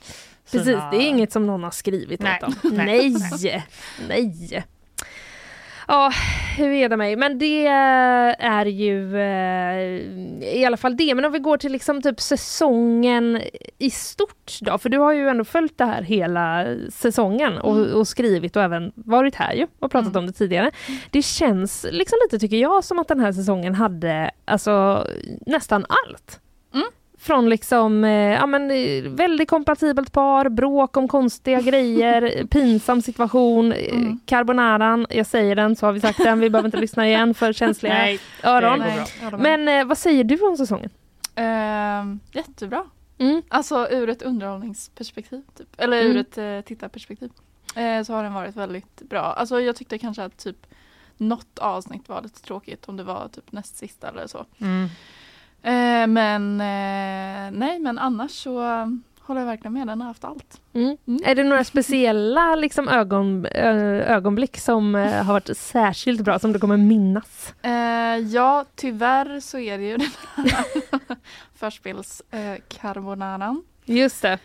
A: Precis,
B: Sina-
A: det är inget som någon har skrivit
B: Nej,
A: åt dem.
B: nej,
A: Nej, nej. Ja, hur är det mig? Men det är ju eh, i alla fall det. Men om vi går till liksom typ säsongen i stort då, för du har ju ändå följt det här hela säsongen och, och skrivit och även varit här ju och pratat om det tidigare. Det känns liksom lite, tycker jag, som att den här säsongen hade alltså nästan allt. Från liksom, eh, ja men eh, väldigt kompatibelt par, bråk om konstiga grejer, pinsam situation, eh, carbonaran, jag säger den så har vi sagt den, vi behöver inte lyssna igen för känsliga
B: Nej,
A: öron. Men eh, vad säger du om säsongen?
G: Ehm, jättebra.
A: Mm.
G: Alltså ur ett underhållningsperspektiv. Typ. Eller ur
A: Mm.
G: ett eh, tittarperspektiv. Eh, så har den varit väldigt bra. Alltså jag tyckte kanske att typ något avsnitt var lite tråkigt om det var typ näst sista eller så.
B: Mm.
G: Eh, men eh, nej men annars så eh, håller jag verkligen med. Den har haft allt.
A: Mm. Är det några speciella liksom, ögon, ö, ögonblick som eh, har varit särskilt bra, som du kommer minnas?
G: Eh, ja tyvärr så är det ju den här förspels eh.
A: Just det.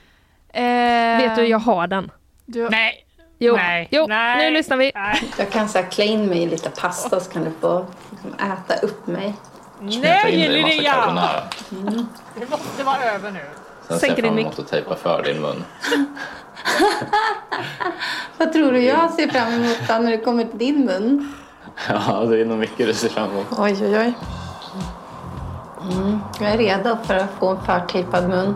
G: Eh,
A: Vet du, jag har den.
G: Du,
B: Nej.
A: Jo,
B: Nej.
A: jo
B: Nej.
A: nu lyssnar vi.
M: Jag kan så klä in mig i lite pasta så kan du få liksom, äta upp mig.
B: Nej Linnea!
L: carbonara.
B: Det måste vara över nu.
L: Sen ser
A: Sänker
L: jag fram emot att tejpa för din mun.
M: Vad tror du jag ser fram emot då när det kommer till din mun?
L: Ja, det är nog mycket du ser fram emot.
M: Oj, oj, oj. Mm, jag är redo för att få en förtejpad mun.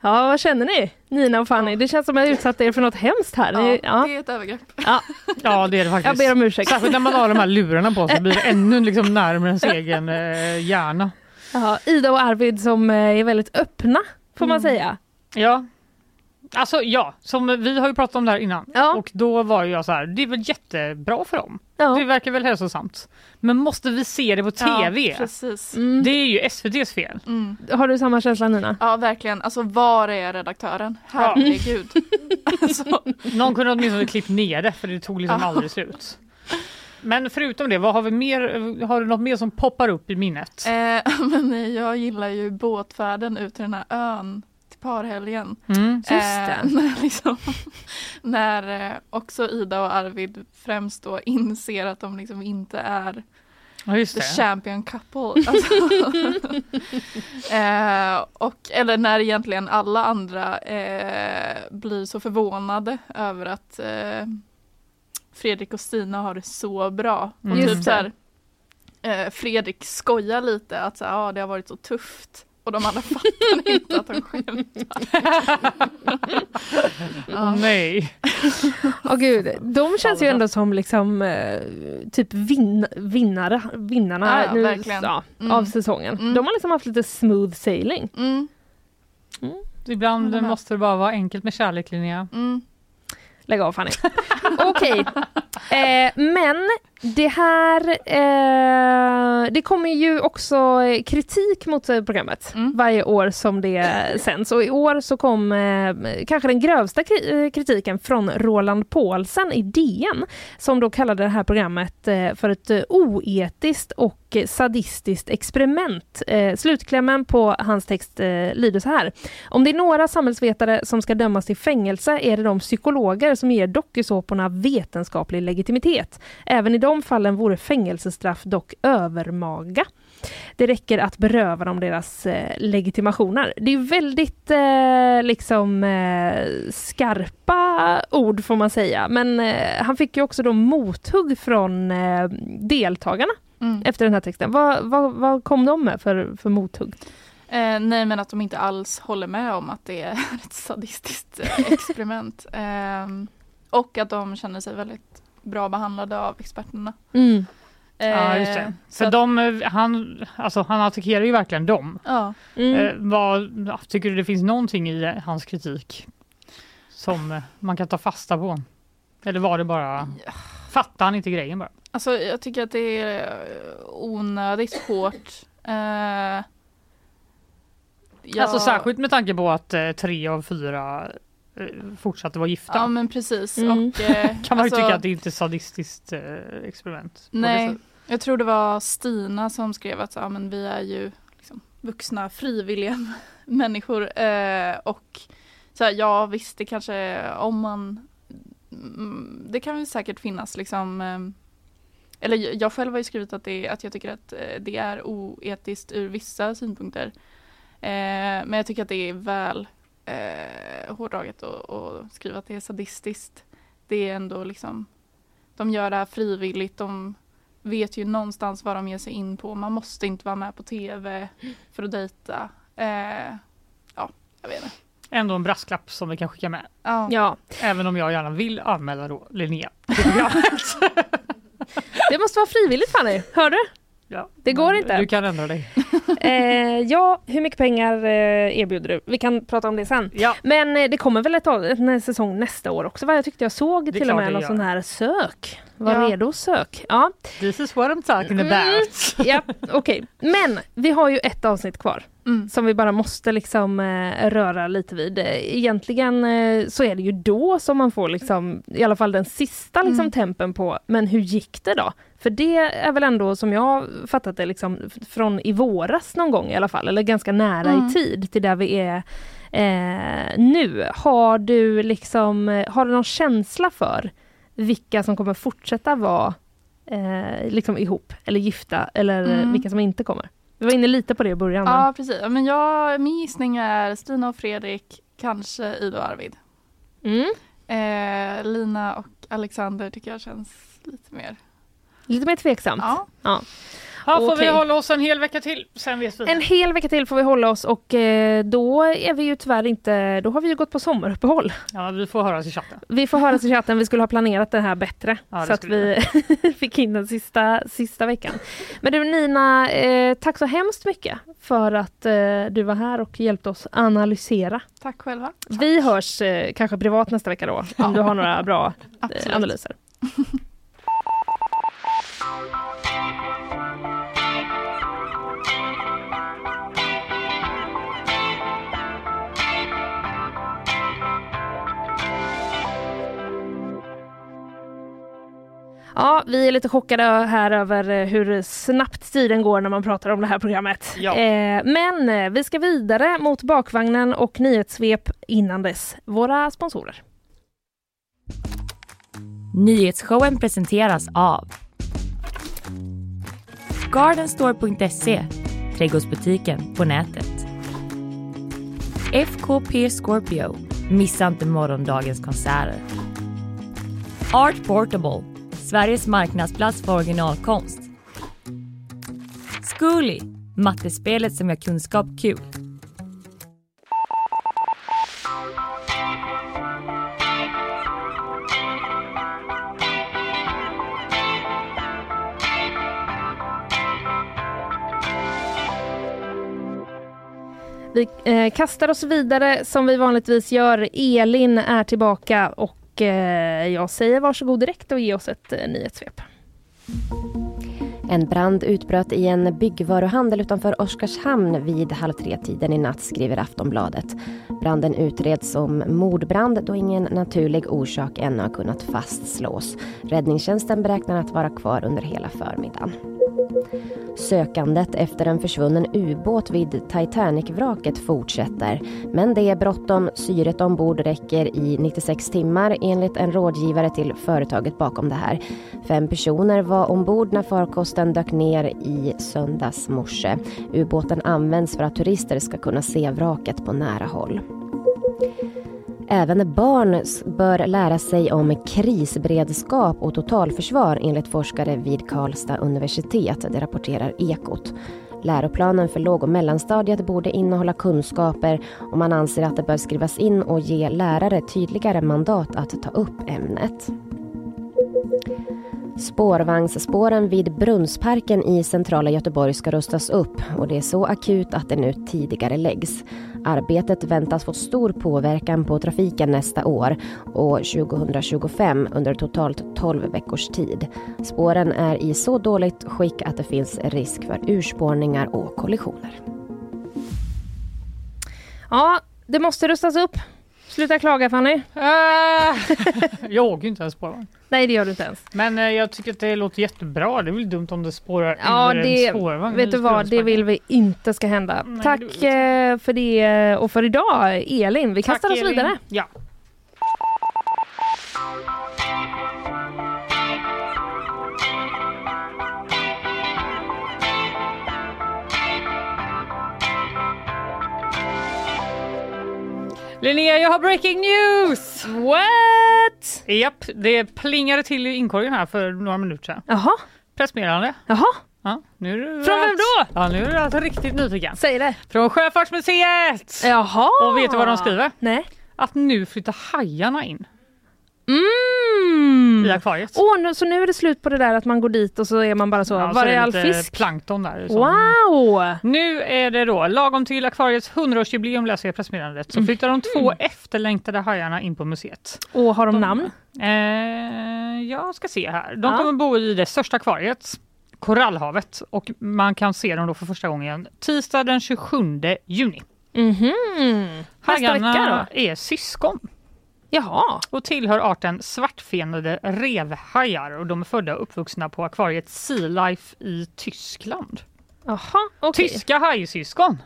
A: Ja, vad känner ni? Nina och Fanny, det känns som att jag utsatt er för något hemskt här.
G: ja,
A: ja.
G: Det är ett övergrepp.
A: Ja,
B: Ja det är det faktiskt.
A: jag ber om ursäkt.
B: Särskilt när man har de här lurarna på sig blir det ännu liksom närmare ens egen eh, hjärna.
A: Ja, Ida och Arvid som eh, är väldigt öppna, får man
B: Mm.
A: säga.
B: Ja. Alltså ja, som vi har ju pratat om det här innan
A: Ja.
B: och då var ju jag så här, det är väl jättebra för dem.
A: Ja.
B: Det verkar väl hälsosamt. Men måste vi se det på tv?
G: Ja, precis.
A: Mm.
B: det är ju SVTs fel.
G: Mm.
A: Har du samma känsla Nina?
G: Ja verkligen, alltså var är redaktören? Herregud. alltså,
B: Någon kunde åtminstone klippt ner det för det tog liksom
G: Ja.
B: aldrig slut. Men förutom det, vad har vi mer? Har du något mer som poppar upp i minnet?
G: eh, men jag gillar ju båtfärden ut till den här ön parhelgen.
B: Mm.
A: Just det.
G: Eh, när liksom, när eh, också Ida och Arvid främst då inser att de liksom inte är
B: Ja just
G: the
B: det.
G: champion couple. Alltså, eh, och, eller när egentligen alla andra eh, blir så förvånade över att eh, Fredrik och Stina har det så bra. Och
B: Mm.
G: Typ så här, eh, Fredrik skojar lite att så här, ah, det har varit så tufft. Och de andra fattar inte att de skämtar.
B: Åh, nej.
A: Åh gud, de känns ju ändå som liksom eh, typ vin vinnare, vinnarna
G: Ja, ja,
A: nu, ja,
G: Mm.
A: av säsongen.
G: Mm.
A: De har liksom haft lite smooth sailing.
G: Mm,
B: Ibland
G: med.
B: måste det bara vara enkelt med kärlek Linnea.
G: mm.
A: Lägg av Fanny. Okej, eh, men det här, eh, det kommer ju också kritik mot eh, programmet
G: Mm.
A: varje år som det sänds. Och i år så kom eh, kanske den grövsta eh, kritiken från Roland Paulsen i DN som då kallade det här programmet eh, för ett eh, oetiskt och sadistiskt experiment. Slutklämmen på hans text lyder så här. Om det är några samhällsvetare som ska dömas till fängelse är det de psykologer som ger dokusåporna vetenskaplig legitimitet. Även i de fallen vore fängelsestraff dock övermaga. Det räcker att beröva dem deras eh, legitimationer. Det är väldigt eh, liksom eh, skarpa ord får man säga. Men eh, han fick ju också då mothugg från eh, deltagarna
G: Mm.
A: efter den här texten. Vad, vad, vad kom de med för, för mothugg?
G: Eh, nej men att de inte alls håller med om att det är ett sadistiskt eh, experiment. Ehm, och att de känner sig väldigt bra behandlade av experterna.
A: Mm.
B: Ja just
G: Eh,
B: det.
G: så
B: För
G: att-
B: de, eh, han, alltså, han attackerar ju verkligen dem.
G: Ja.
A: Mm.
B: Eh, vad, tycker du det finns någonting i eh, hans kritik som eh, man kan ta fasta på? Eller var det bara... Fattar han inte grejen bara?
G: Alltså jag tycker att det är eh, onödigt hårt. Eh, jag-
B: Alltså särskilt med tanke på att eh, tre av fyra eh, fortsatte vara gifta.
G: Ja men precis.
B: Mm.
G: Och, eh,
B: kan man ju
G: alltså-
B: tycka att det inte är ett sadistiskt eh, experiment.
G: Nej, jag tror det var Stina som skrev att ja, men vi är ju liksom vuxna frivilliga människor. Eh, och så här, ja visst, det kanske om man mm, det kan väl säkert finnas liksom eh, eller jag- jag själv har ju skrivit att, det, att jag tycker att eh, det är oetiskt ur vissa synpunkter. Eh, men jag tycker att det är väl eh, hårdraget att att skriva att det är sadistiskt. Det är ändå liksom de gör det här frivilligt. De vet ju någonstans vad de ger sig in på. Man måste inte vara med på tv för att dejta. Eh, ja, jag vet inte.
B: Ändå en brasklapp som vi kan skicka med.
G: Ja.
A: Ja.
B: Även om jag gärna vill anmäla då Linnea till programmet.
A: Det måste vara frivilligt Fanny, hör du?
B: Ja,
A: Det går inte.
B: Du kan ändra dig.
A: Eh, ja, hur mycket pengar eh, erbjuder du? Vi kan prata om det sen. Men eh, det kommer väl ett, en säsong nästa år också va? Jag tyckte jag såg till och med någon sån här sök. Var
B: Ja.
A: redo sök. Ja.
B: This is what I'm talking
A: Mm.
B: about.
A: Ja, okej. Men vi har ju ett avsnitt kvar.
G: Mm.
A: Som vi bara måste liksom eh, röra lite vid. Eh, Egentligen eh, så är det ju då som man får liksom, i alla fall den sista liksom,
G: Mm.
A: tempen på, men hur gick det då? För det är väl ändå som jag fattat det liksom, från i våras någon gång i alla fall, eller ganska nära
G: Mm.
A: i tid till där vi är eh, nu. Har du liksom, har du någon känsla för vilka som kommer fortsätta vara eh, liksom ihop eller gifta eller
G: Mm.
A: vilka som inte kommer? Vi var inne lite på det i början. men-
G: Ja, precis. Men jag, min gissning är Stina och Fredrik, kanske Ida och Arvid.
A: Mm.
G: Eh, Lina och Alexander tycker jag känns lite mer...
A: Lite mer tveksamt.
G: Ja.
A: Ja.
B: Ja, får vi
A: Okej.
B: hålla oss en hel vecka till, sen vet vi.
A: En hel vecka till får vi hålla oss och eh, då är vi ju tyvärr inte, då har vi ju gått på sommaruppehåll.
B: Ja, vi får höras i chatten.
A: Vi får höra i chatten, vi skulle ha planerat det här bättre.
B: Ja, det
A: så att vi fick in den sista, sista veckan. Men du Nina, eh, tack så hemskt mycket för att eh, du var här och hjälpte oss analysera.
G: Tack själva.
A: Vi hörs eh, kanske privat nästa vecka då, om du har några bra analyser. Ja, vi är lite chockade här över eh, hur snabbt tiden går när man pratar om det här programmet.
B: Ja.
A: Eh, men eh, vi ska vidare mot bakvagnen och nyhetssvep innan dess. Våra sponsorer.
E: Nyhetsshowen presenteras av Gardenstore.se, trädgårdsbutiken på nätet. FKP Scorpio, missa inte morgondagens konserter. Art Portable, Sveriges marknadsplats för originalkonst. Zcooly, mattespelet som gör kunskap kul.
A: Vi eh, kastar oss vidare som vi vanligtvis gör. Elin är tillbaka och Eh, jag säger varsågod direkt och ge oss ett eh, nyhetssvep.
F: En brand utbröt i en byggvaruhandel utanför Oskarshamn vid halv tre-tiden i natt, skriver Aftonbladet. Branden utreds som mordbrand då ingen naturlig orsak ännu har kunnat fastslås. Räddningstjänsten beräknar att vara kvar under hela förmiddagen. Sökandet efter en försvunnen ubåt vid Titanic-vraket fortsätter. Men det är bråttom. Syret ombord räcker i 96 timmar enligt en rådgivare till företaget bakom det här. Fem personer var ombord när farkosten dök ner i söndags morse. Ubåten används för att turister ska kunna se vraket på nära håll. Även barn bör lära sig om krisberedskap och totalförsvar enligt forskare vid Karlstad universitet, det rapporterar Ekot. Läroplanen för låg och mellanstadiet borde innehålla kunskaper och man anser att det bör skrivas in och ge lärare tydligare mandat att ta upp ämnet. Spårvagnsspåren vid Brunnsparken i centrala Göteborg ska rustas upp och det är så akut att det nu tidigare läggs. Arbetet väntas få stor påverkan på trafiken nästa år och 2025 under totalt 12 veckors tid. Spåren är i så dåligt skick att det finns risk för urspårningar och kollisioner.
A: Ja, det måste rustas upp. Sluta klaga Fanny.
B: Äh, jag åker inte ens spårvagn.
A: Nej det gör du inte ens.
B: Men eh, jag tycker att det låter jättebra. Det är väl dumt om det spårar
A: Ja,
B: ur
A: det,
B: en spårvagn.
A: vet du vad, det vill vi inte ska hända.
B: Nej,
A: Tack
B: det
A: eh, för det och för idag Elin. Vi
B: Tack,
A: kastar oss
B: Elin.
A: vidare.
B: Ja. Linnea, jag har breaking news!
A: What?
B: Japp, det plingade till i inkorgen här för några minuter sedan.
A: Jaha.
B: Pressmeddelande.
A: Jaha.
B: Ja, nu är du
A: Från vem då?
B: Ja, nu är du alltså riktigt nyfiken.
A: Säg det.
B: Från Sjöfartsmuseet!
A: Jaha.
B: Och vet du vad de skriver?
A: Nej.
B: Att nu flyttar hajarna in
A: Mm.
B: i akvariet.
A: Åh, nu, så nu är det slut på det där att man går dit och så är man bara så,
B: Ja,
A: var är all fisk?
B: plankton där. som-
A: Wow!
B: Nu är det då lagom till akvariets 100-årsjubileum läser jag pressmeddelandet så flyttar de två efterlängtade hajarna in på museet.
A: Och har de, namn?
B: Eh, jag ska se här. De
A: Ja.
B: kommer bo i det största akvariet, Korallhavet och man kan se dem då för första gången tisdag den 27 juni.
A: Nästa vecka
B: Hajarna är syskon.
A: Jaha.
B: Och tillhör arten svartfenade revhajar och de är födda och uppvuxna på akvariet Sea Life i Tyskland.
A: Jaha, okej.
B: Tyska hajsyskon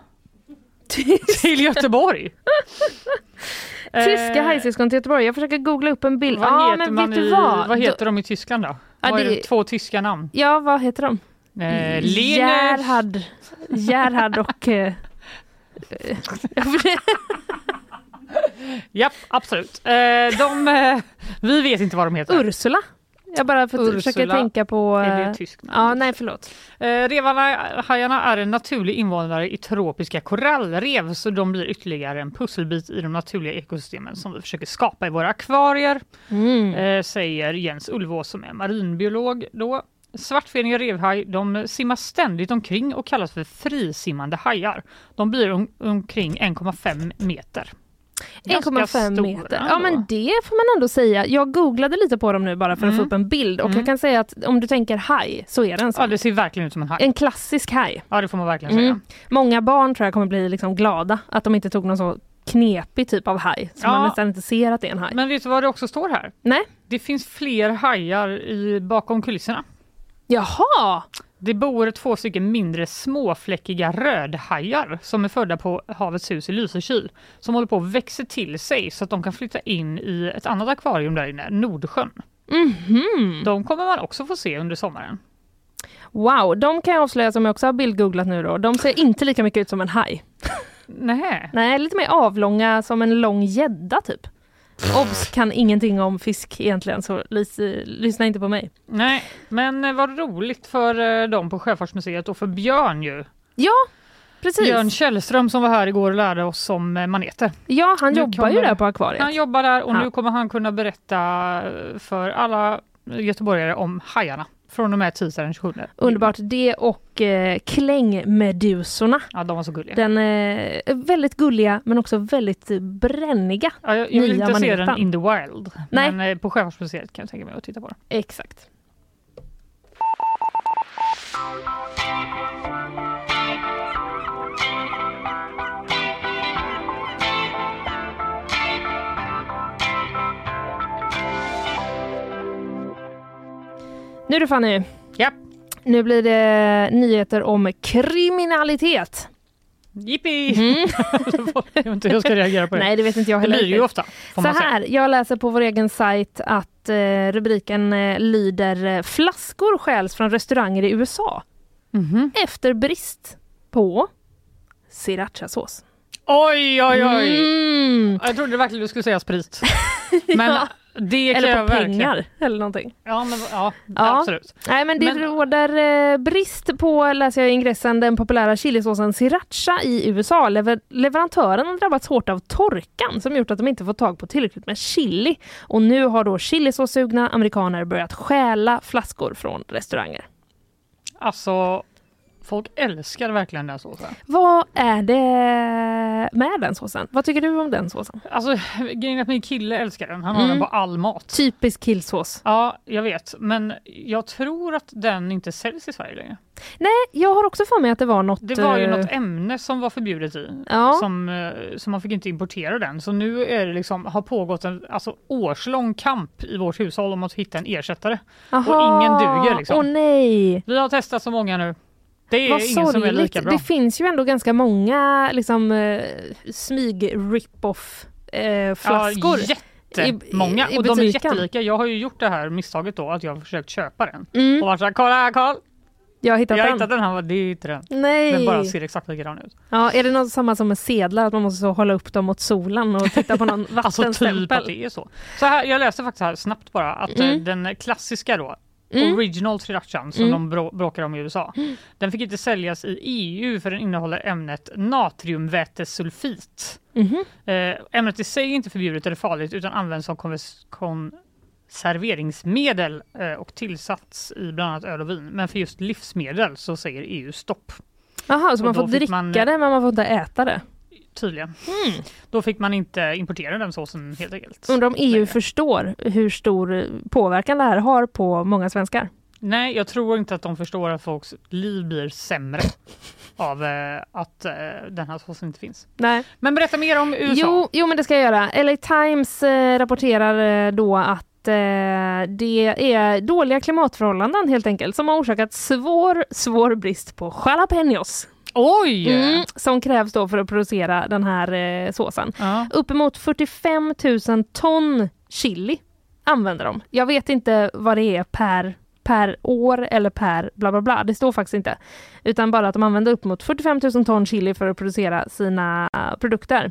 B: till Göteborg.
A: Tyska
B: Eh,
A: hajsyskon till Göteborg. Jag försöker googla upp en bild.
B: Vad
A: ja,
B: heter,
A: men vet du
B: i,
A: vad?
B: vad heter de i Tyskland då?
A: Ja,
B: vad är
A: det-?
B: Två tyska namn.
A: Ja, vad heter de?
B: Eh.
A: Gerhard. Gerhard och... eh, eh,
B: Japp, absolut. Eh, de, eh, vi vet inte vad de heter.
A: Ursula. Jag bara för,
B: Ursula.
A: försöker tänka på...
B: Är det
A: eh,
B: tyskt namn?
A: Ja, nej förlåt.
B: Eh, Revarhajarna är en naturlig invånare i tropiska korallrev så de blir ytterligare en pusselbit i de naturliga ekosystemen som vi försöker skapa i våra akvarier,
A: Mm.
B: eh, säger Jens Ulvås som är marinbiolog. Då. Svartfeniga revhaj de simmar ständigt omkring och kallas för frisimmande hajar. De blir om, omkring 1,5 meter. Ganska
A: 1,5
B: stora
A: meter.
B: ändå.
A: Ja men det får man ändå säga. Jag googlade lite på dem nu bara för att
B: Mm.
A: få upp en bild och
B: Mm.
A: jag kan säga att om du tänker haj så är det en sån.
B: Ja, det ser verkligen ut som en haj.
A: En klassisk haj.
B: Ja, det får man verkligen säga.
A: Mm. Många barn tror jag kommer bli liksom glada att de inte tog någon så knepig typ av haj som
B: Ja.
A: man nästan inte ser att det är en haj.
B: Men vet du vad det också står här?
A: Nej.
B: Det finns fler hajar i, bakom kulisserna.
A: Jaha!
B: Det bor två stycken mindre småfläckiga rödhajar som är födda på Havets hus i Lysekil som håller på att växa till sig så att de kan flytta in i ett annat akvarium där inne, Nordsjön.
A: Mhm.
B: De kommer man också få se under sommaren.
A: Wow, de kan jag avslöja som jag också har bildgooglat nu då. De ser inte lika mycket ut som en haj.
B: Nej.
A: Nej, lite mer avlånga som en lång gädda typ. Obs kan ingenting om fisk egentligen så lys- lyssna inte på mig.
B: Nej, men eh, vad roligt för eh, dem på Sjöfartsmuseet och för Björn ju.
A: Ja, precis.
B: Björn Källström som var här igår och lärde oss om eh, maneter.
A: Ja, han
B: Nu
A: jobbar ju
B: kommer-
A: där på akvariet.
B: Han jobbar där och
A: Ja.
B: nu kommer han kunna berätta för alla göteborgare om hajarna från och med tisdag den 27.
A: Underbart. Det och eh, klängmedusorna.
B: Ja, de var så gulliga.
A: Den är väldigt gulliga men också väldigt eh, bränniga.
B: Ja, jag, jag vill inte se den in the wild,
A: Nej.
B: men eh, på Sjöfartsmuseet kan jag tänka mig att titta på den.
A: Exakt. Nu du Fanny.
B: Ja.
A: Nu blir det nyheter om kriminalitet.
B: Jippi!
A: Mm.
B: jag vet inte hur jag ska reagera på det.
A: Nej, det vet inte jag
B: det
A: heller.
B: blir det ju
A: riktigt.
B: ofta.
A: Så
B: säga.
A: här, jag läser på vår egen sajt att eh, rubriken eh, lyder eh, Flaskor stjäls från restauranger i USA
B: Mhm.
A: efter brist på srirachasås.
B: Oj, oj, oj!
A: Mm.
B: Jag trodde verkligen du skulle säga sprit. Men
A: Ja.
B: Det
A: Eller på
B: verkligen.
A: pengar eller någonting.
B: Ja, men, ja,
A: Ja.
B: absolut.
A: Nej men det
B: Men-
A: råder eh, brist på, läser jag i ingressen, den populära chilisåsen sriracha i USA. Lever- leverantören har drabbats hårt av torkan som gjort att de inte fått tag på tillräckligt med chili. Och nu har då chilisåssugna amerikaner börjat stjäla flaskor från restauranger.
B: Alltså, folk älskar verkligen den såsen.
A: Vad är det med den såsen? Vad tycker du om den såsen?
B: Alltså, grejen är att min kille älskar den. Han har
A: Mm.
B: den på all mat.
A: Typisk killsås.
B: Ja, jag vet. Men jag tror att den inte säljs i Sverige längre.
A: Nej, jag har också för mig att det var något...
B: Det var ju
A: eh,
B: något ämne som var förbjudet i.
A: Ja.
B: Som, eh, så man fick inte importera den. Så nu är det liksom, har pågått en alltså, årslång kamp i vårt hushåll om att hitta en ersättare.
A: Aha.
B: Och ingen duger liksom.
A: Åh nej!
B: Vi har testat så många nu. Det är
A: Vad
B: ingen som är lika bra.
A: Det finns ju ändå ganska många liksom, eh, smyg-rip-off eh, flaskor.
B: Ja, jättemånga.
A: i
B: och de är jättelika. Jag har ju gjort det här misstaget då att jag har försökt köpa den.
A: Mm.
B: Och varit såhär, kolla här Karl!
A: Jag har hittat
B: Jag
A: den.
B: hittat den. Bara, det är inte den.
A: Nej.
B: Den bara ser exakt likadan ut.
A: Ja, är det något samma som med sedlar, att man måste så hålla upp dem mot solen och titta på någon
B: Alltså typ
A: vattenstämpel?
B: att det är så. så här, jag läste faktiskt här snabbt bara att
A: Mm.
B: eh, den klassiska då,
A: Mm.
B: original srirachan som
A: Mm.
B: de brå- bråkar om i USA, den fick inte säljas i EU för den innehåller ämnet natriumvätesulfit. Eh, ämnet i sig är inte förbjudet eller farligt utan används som konserveringsmedel eh, och tillsats i bland annat öl och vin. Men för just livsmedel så säger EU stopp.
A: Jaha, så man får dricka
B: man-
A: det men man får inte äta det?
B: Tydligen.
A: Mm.
B: Då fick man inte importera den såsen helt enkelt.
A: Undrar om EU förstår hur stor påverkan det här har på många svenskar?
B: Nej, jag tror inte att de förstår att folks liv blir sämre av eh, att eh, den här såsen inte finns.
A: Nej.
B: Men berätta mer om USA.
A: Jo, jo, men det ska jag göra. LA Times eh, rapporterar eh, då att eh, det är dåliga klimatförhållanden helt enkelt som har orsakat svår, svår brist på jalapenos.
B: Oj!
A: Mm, som krävs då för att producera den här eh, såsen.
B: Ja.
A: Uppemot 45 000 ton chili använder de. Jag vet inte vad det är per, per år eller per bla bla bla. Det står faktiskt inte. Utan bara att de använder upp mot 45 000 ton chili för att producera sina produkter.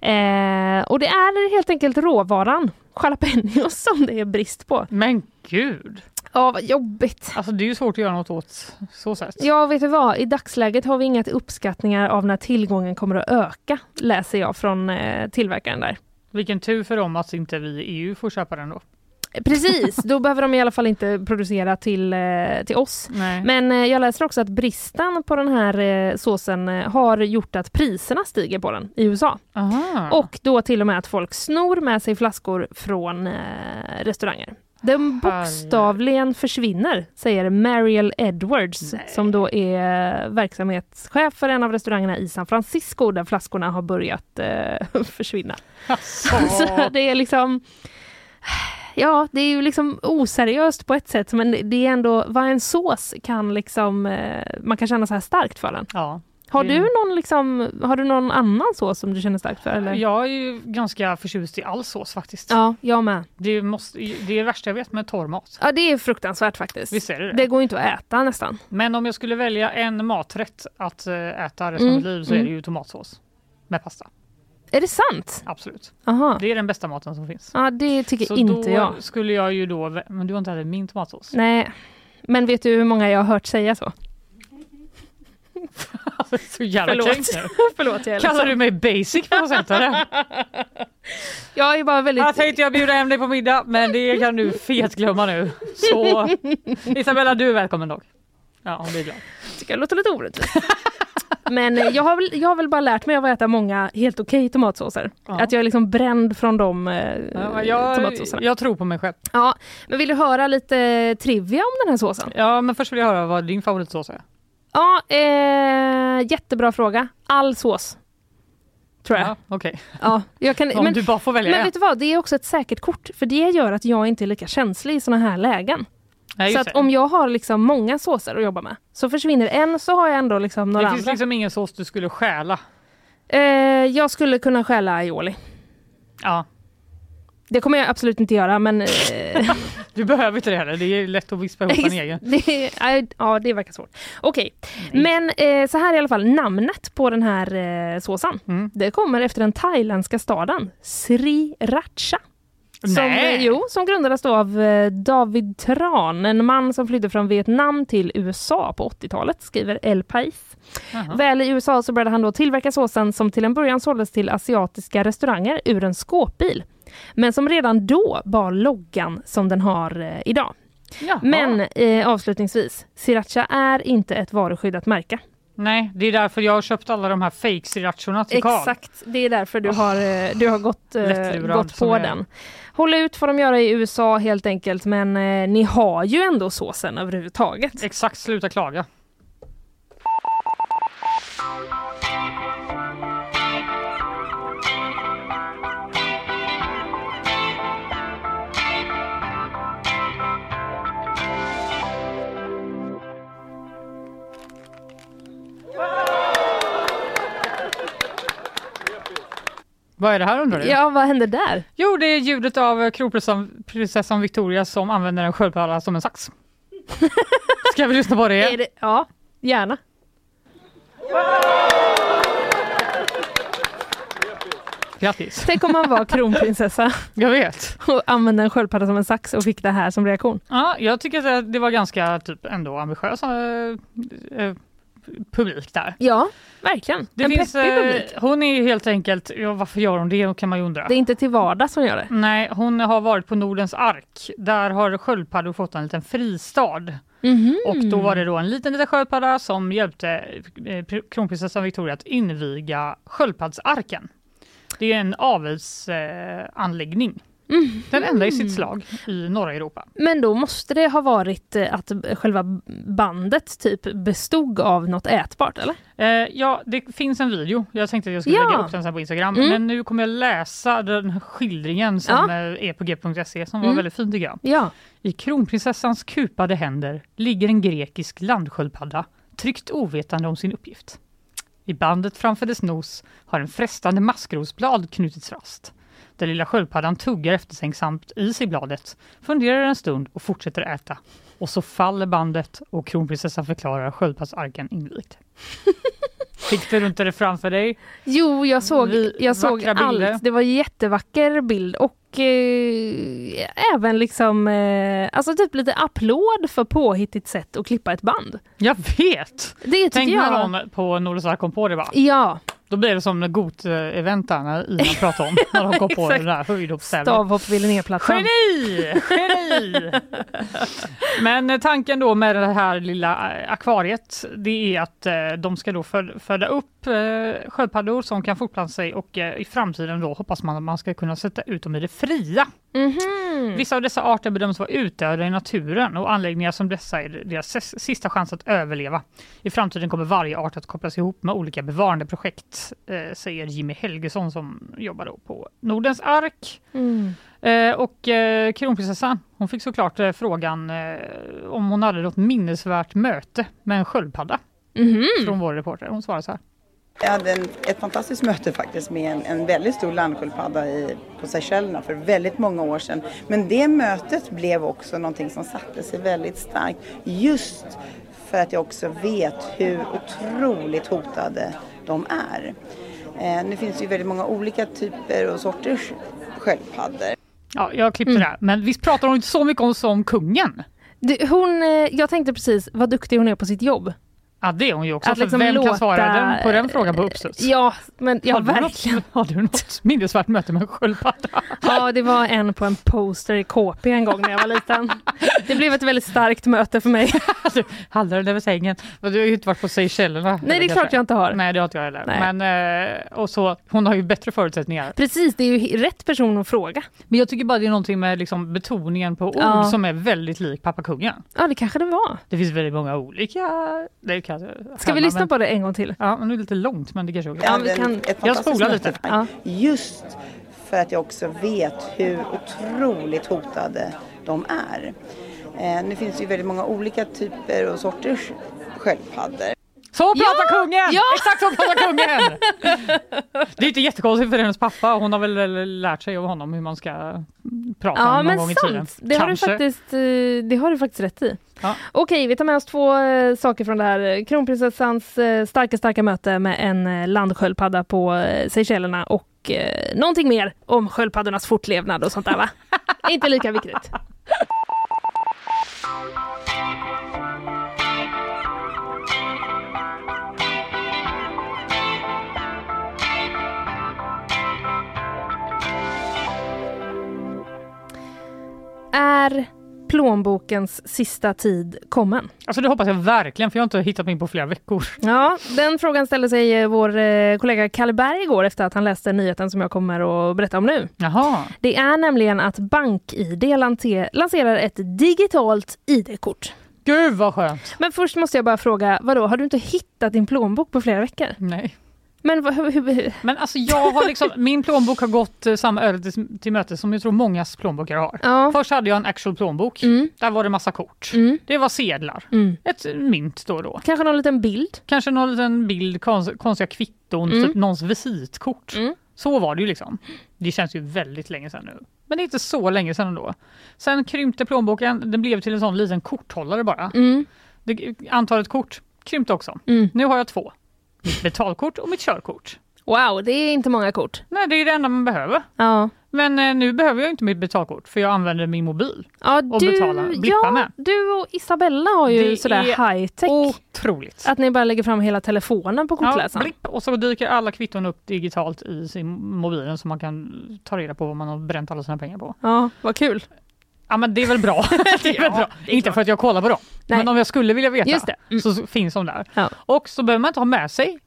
A: Eh, och det är helt enkelt råvaran jalapenos som det är brist på.
B: Men gud!
A: Ja, vad jobbigt.
B: Alltså det är ju svårt att göra något åt så sätt.
A: Ja, vet du vad? I dagsläget har vi inga uppskattningar av när tillgången kommer att öka, läser jag från eh, tillverkaren där.
B: Vilken tur för dem att inte vi i EU får köpa den då.
A: Precis, då behöver de i alla fall inte producera till, eh, till oss.
B: Nej.
A: Men eh, jag läser också att bristen på den här eh, såsen har gjort att priserna stiger på den i USA.
B: Aha.
A: Och då till och med att folk snor med sig flaskor från restauranger. Den bokstavligen försvinner, säger Mariel Edwards som då är verksamhetschef för en av restaurangerna i San Francisco där flaskorna har börjat eh, försvinna.
B: Alltså.
A: Så det är liksom Ja, det är ju liksom oseriöst på ett sätt men det är ändå vad en sås kan liksom eh, man kan känna så här starkt för den.
B: Ja.
A: Har du någon liksom, har du någon annan sås som du känner starkt för? Eller?
B: Jag är ju ganska förtjust i all sås faktiskt.
A: Ja, jag med.
B: Det, måste, det är det värsta jag vet med torr mat.
A: Ja, det är fruktansvärt faktiskt.
B: Visst är det det?
A: Det går inte att äta nästan.
B: Men om jag skulle välja en maträtt att eh, äta resten av
A: Mm,
B: mitt liv så är
A: mm.
B: det ju tomatsås. Med pasta.
A: Är det sant?
B: Absolut.
A: Aha.
B: Det är den bästa maten som finns.
A: Ja, det tycker
B: så
A: inte
B: då
A: jag.
B: skulle jag ju då, men du har inte ätit min tomatsås?
A: Nej. Men vet du hur många jag har hört säga så?
B: så jävla
A: Förlåt.
B: nu.
A: Förlåt, jag är
B: Kallar du mig basic eller?
A: Jag är bara väldigt...
B: Jag tänkte jag bjuda hem dig på middag men det kan du fetglömma nu. Så Isabella du är välkommen dock. Ja, det är glad.
A: tycker jag låter lite orättvist. Men eh, jag har, väl, jag har väl bara lärt mig av att äta många helt okej tomatsåser.
B: Ja.
A: Att jag är liksom bränd från de eh,
B: Ja, jag,
A: tomatsåserna.
B: jag tror på mig själv.
A: Ja, men vill du höra lite trivia om den här såsen?
B: Ja, men först vill jag höra vad din favoritsås är.
A: Ja, eh, jättebra fråga. All sås. Tror jag.
B: Ja, Okej.
A: Ja, jag kan,
B: Om du bara får välja
A: Men
B: en.
A: vet du vad, det är också ett säkert kort. För det gör att jag inte är lika känslig i såna här lägen.
B: Nej,
A: så att om jag har liksom många såser att jobba med så försvinner en så har jag ändå liksom några
B: Det finns
A: andra.
B: liksom ingen sås du skulle stjäla.
A: Eh, jag skulle kunna stjäla aioli.
B: Ja.
A: Det kommer jag absolut inte göra men... Eh,
B: Du behöver inte det heller. Det är lätt att vispa ihop en egen.
A: det, är- ja, det verkar svårt. Okej, men eh, så här i alla fall, namnet på den här eh, såsen.
B: Mm.
A: Det kommer efter den thailändska staden Sriracha. Som,
B: Nej.
A: eh, jo, som grundades då av eh, David Tran, en man som flydde från Vietnam till USA på 80-talet, skriver El Pais.
B: Jaha.
A: Väl i USA så började han då tillverka såsen som till en början såldes till asiatiska restauranger ur en skåpbil. Men som redan då bar loggan som den har eh, idag.
B: Jaha.
A: Men eh, avslutningsvis, Sriracha är inte ett varuskyddat märke.
B: Nej, det är därför jag har köpt alla de här fake srirachorna till Carl.
A: Exakt, det är därför du har, eh, du har gått, eh, gått på
B: jag är.
A: den. Håll ut får de göra i USA helt enkelt, men eh, ni har ju ändå såsen överhuvudtaget.
B: Exakt, sluta klaga. Vad är det här undrar du?
A: Ja, vad hände där?
B: Jo, det är ljudet av kronprinsessan prinsessan Victoria som använder en sköldpadda som en sax. Ska vi lyssna på det?
A: Är det? Ja, gärna.
B: Grattis!
A: Tänk om man var kronprinsessa
B: Jag vet.
A: och använde en sköldpadda som en sax och fick det här som reaktion.
B: Ja, jag tycker att det- var ganska typ ändå ambitiös eh, eh, publik där.
A: Ja, verkligen.
B: Det
A: en
B: finns,
A: peppig
B: eh,
A: publik.
B: hon är ju helt enkelt, ja, varför gör hon det kan man ju undra.
A: Det är inte till vardags som gör det.
B: Nej, hon har varit på Nordens ark. Där har sköldpaddor fått en liten fristad.
A: Mhm.
B: Och då var det då en liten liten sköldpadda som hjälpte eh, pr- kronprinsessan Victoria att inviga sköldpaddsarken. Det är en avelsanläggning.
A: Mhm.
B: Den enda i sitt slag i norra Europa.
A: Men då måste det ha varit eh, att själva bandet typ bestod av något ätbart, eller?
B: Eh, ja, det finns en video. Jag tänkte att jag skulle
A: Ja.
B: lägga upp den sen på Instagram.
A: Mm.
B: Men nu kommer jag läsa den skildringen som
A: Ja.
B: eh, är på g.se som var
A: Mm.
B: väldigt fin tycker jag.
A: Ja.
B: I kronprinsessans kupade händer ligger en grekisk landsköldpadda tryckt ovetande om sin uppgift. I bandet framför dess nos har en frestande maskrosblad knutits fast. Den lilla sköldpaddan tuggar eftertänksamt i sig bladet, funderar en stund och fortsätter äta. Och så faller bandet och kronprinsessan förklarar sköldpaddsarken invigd. Fick du inte det framför dig?
A: Jo, jag såg,
B: Vi-
A: jag såg allt. Det var en jättevacker bild och eh, även liksom, eh, alltså typ lite applåd för påhittigt sätt att klippa ett band.
B: Jag vet!
A: Det tycker
B: Tänk
A: jag.
B: när någon på Nordens Ark kom på det va?
A: Ja,
B: Då blir det som GOT-event där när Ina pratade om när de kom på den där höjdhoppstävlingen.
A: stavhopp vid Linnéplattan.
B: Geni! Geni! Men eh, tanken då med det här lilla eh, akvariet det är att eh, de ska då fö- föda upp sköldpaddor som kan fortplanta sig och i framtiden då hoppas man att man ska kunna sätta ut dem i det fria.
A: Mhm.
B: Vissa av dessa arter bedöms vara utdöda i naturen och anläggningar som dessa är deras sista chans att överleva. I framtiden kommer varje art att kopplas ihop med olika bevarandeprojekt, eh, säger Jimmy Helgesson som jobbar då på Nordens ark.
A: Mm.
B: Eh, och eh, kronprinsessan, hon fick såklart eh, frågan eh, om hon hade något minnesvärt möte med en sköldpadda
A: Mhm.
B: från vår reporter. Hon svarade så här.
N: Jag hade en, ett fantastiskt möte faktiskt med en, en väldigt stor landsköldpadda i, på Seychellerna för väldigt många år sedan. Men det mötet blev också någonting som satte sig väldigt starkt just för att jag också vet hur otroligt hotade de är. Eh, nu finns det ju väldigt många olika typer och sorters sköldpaddor.
B: Ja, jag klippte det här. Men visst pratar hon inte så mycket om som kungen?
A: Du, hon, eh, jag tänkte precis vad duktig hon är på sitt jobb.
B: Ja, det är hon ju också.
A: Att liksom
B: vem
A: låta-
B: kan svara den, på den frågan på uppstuds?
A: Ja, men ja,
B: har, du
A: verkligen.
B: något, har du något minnesvärt möte med en sköldpadda?
A: Ja, det var en på en poster i KP en gång när jag var liten. Det blev ett väldigt starkt möte för mig.
B: Hade den över sängen? Du har ju inte varit på Seychellerna.
A: Nej, det är klart jag inte har.
B: Nej, det har inte jag heller.
A: Nej.
B: Men, eh, och så, hon har ju bättre förutsättningar.
A: Precis, det är ju rätt person att fråga.
B: Men jag tycker bara det är någonting med liksom betoningen på ord
A: Ja.
B: som är väldigt lik pappa kungen.
A: Ja, det kanske det var.
B: Det finns väldigt många olika... Det kan,
A: Ska vi lyssna på det en gång till?
B: Ja, men nu är det lite långt men det kanske
N: Jag hade en- ett
B: Jag
N: fantastiskt
B: spolar lite.
N: faktiskt. Just för att jag också vet hur otroligt hotade de är. Eh, nu finns det ju väldigt många olika typer och sorters sköldpaddor.
B: Så pratar
A: Ja!
B: kungen!
A: Ja!
B: Exakt så pratar kungen! det är inte jättekonstigt för hennes pappa. Hon har väl lärt sig av honom hur man ska prata
A: Ja,
B: någon
A: men
B: gång i tiden.
A: sant. Det har, du faktiskt, eh, det har du faktiskt rätt i.
B: Ja.
A: Okej, vi tar med oss två eh, saker från det här. Kronprinsessans eh, starka, starka möte med en landsköldpadda på Seychellerna och någonting mer om sköldpaddornas fortlevnad och sånt där va? Inte lika viktigt. Är plånbokens sista tid kommen?
B: Alltså det hoppas jag verkligen för jag har inte hittat mig in på flera veckor.
A: Ja, den frågan ställde sig eh, vår eh, kollega Kalle Berg igår efter att han läste nyheten som jag kommer att berätta om nu.
B: Jaha.
A: Det är nämligen att BankID lanserar ett digitalt ID-kort.
B: Gud vad skönt!
A: Men först måste jag bara fråga, vadå, har du inte hittat din plånbok på flera veckor?
B: Nej.
A: Men vad- hur, hur,
B: Men alltså jag har liksom, min plånbok har gått eh, samma öde till, till möte som jag tror mångas plånböcker har.
A: Ja.
B: Först hade jag en actual plånbok.
A: Mm.
B: Där var det massa kort.
A: Mm.
B: Det var sedlar.
A: Mm.
B: Ett mynt då och då.
A: Kanske någon liten bild?
B: Kanske någon liten bild, konst, konstiga kvitton,
A: Mm.
B: typ någons visitkort. Så var det ju liksom. Det känns ju väldigt länge sedan nu. Men det är inte så länge sedan ändå. Sen krympte plånboken, den blev till en sån liten korthållare bara.
A: Mm.
B: Det, antalet kort krympte också.
A: Mm.
B: Nu har jag två. Mitt betalkort och mitt körkort.
A: Wow, det är inte många kort.
B: Nej, det är det enda man behöver.
A: Ja.
B: Men eh, nu behöver jag inte mitt betalkort för jag använder min mobil.
A: Ja,
B: Och
A: du,
B: betala, blippa
A: ja,
B: med.
A: du och Isabella har ju
B: Det
A: sådär
B: är
A: high tech.
B: Otroligt.
A: Att ni bara lägger fram hela telefonen på
B: Ja,
A: kortläsaren.
B: blipp, och så dyker alla kvitton upp digitalt i sin mobilen så man kan ta reda på vad man har bränt alla sina pengar på.
A: Ja, vad kul.
B: Ja men det är väl bra. det är väl bra. Inte för att jag kollar på dem.
A: Nej.
B: Men om jag skulle vilja veta
A: Just det. Mm.
B: så finns de där.
A: Ja.
B: Och så behöver man inte ha med sig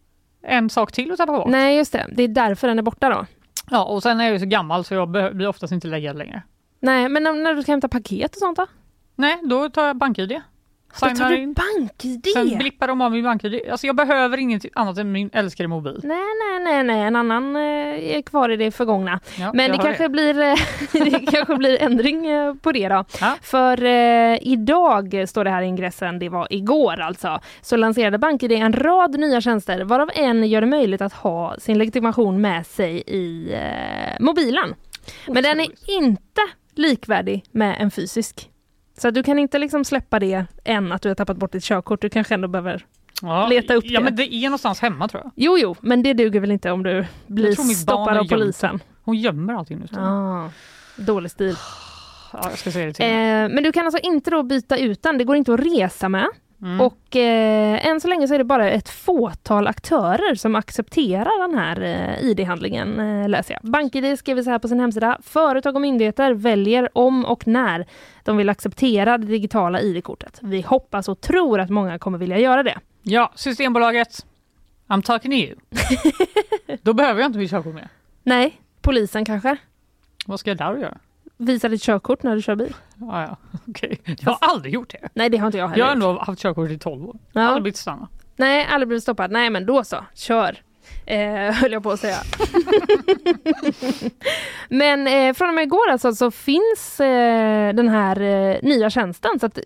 B: en sak till att tappa bort.
A: Nej, just det. Det är därför den är borta då.
B: Ja, och sen är jag ju så gammal så jag blir oftast inte läggad längre.
A: Nej, men när du ska hämta paket och sånt då?
B: Nej, då tar jag BankID.
A: Då tar du
B: in.
A: BankID?
B: Sen blippar de av min BankID. Alltså jag behöver inget annat än min älskade mobil.
A: Nej, nej, nej, nej, en annan eh, är kvar i det förgångna.
B: Ja,
A: Men det kanske,
B: det.
A: blir, eh, det kanske blir ändring eh, på det då.
B: Ja.
A: För eh, idag, står det här i ingressen, det var igår alltså, så lanserade BankID en rad nya tjänster varav en gör det möjligt att ha sin legitimation med sig i eh, mobilen. Men den är inte likvärdig med en fysisk. Så du kan inte liksom släppa det än att du har tappat bort ditt körkort. Du kanske ändå behöver
B: Ja,
A: leta upp
B: Ja
A: det.
B: men det är någonstans hemma tror jag.
A: Jo, jo, men det duger väl inte om du blir stoppad av polisen.
B: Hon gömmer allting nu.
A: Ah, dålig stil.
B: Ja,
A: Eh, men du kan alltså inte då byta ut den, det går inte att resa med.
B: Mm.
A: Och eh, än så länge så är det bara ett fåtal aktörer som accepterar den här eh, ID-handlingen, eh, läser jag. BankID skriver så här på sin hemsida. Företag och myndigheter väljer om och när de vill acceptera det digitala ID-kortet. Vi hoppas och tror att många kommer vilja göra det.
B: Ja, Systembolaget. I'm talking to you. Då behöver jag inte mitt körkort med.
A: Nej, polisen kanske?
B: Vad ska jag där göra?
A: Visa ditt körkort när du kör bil.
B: Ja, ja. okej. Jag har aldrig gjort det.
A: Nej, det har inte jag heller
B: Jag har ändå haft körkort i 12 år.
A: Ja.
B: Aldrig blivit stanna.
A: Nej, aldrig blivit stoppad. Nej, men då så. Kör. Eh, höll jag på att säga. men eh, från och med igår alltså, så finns eh, den här eh, nya tjänsten. Så att,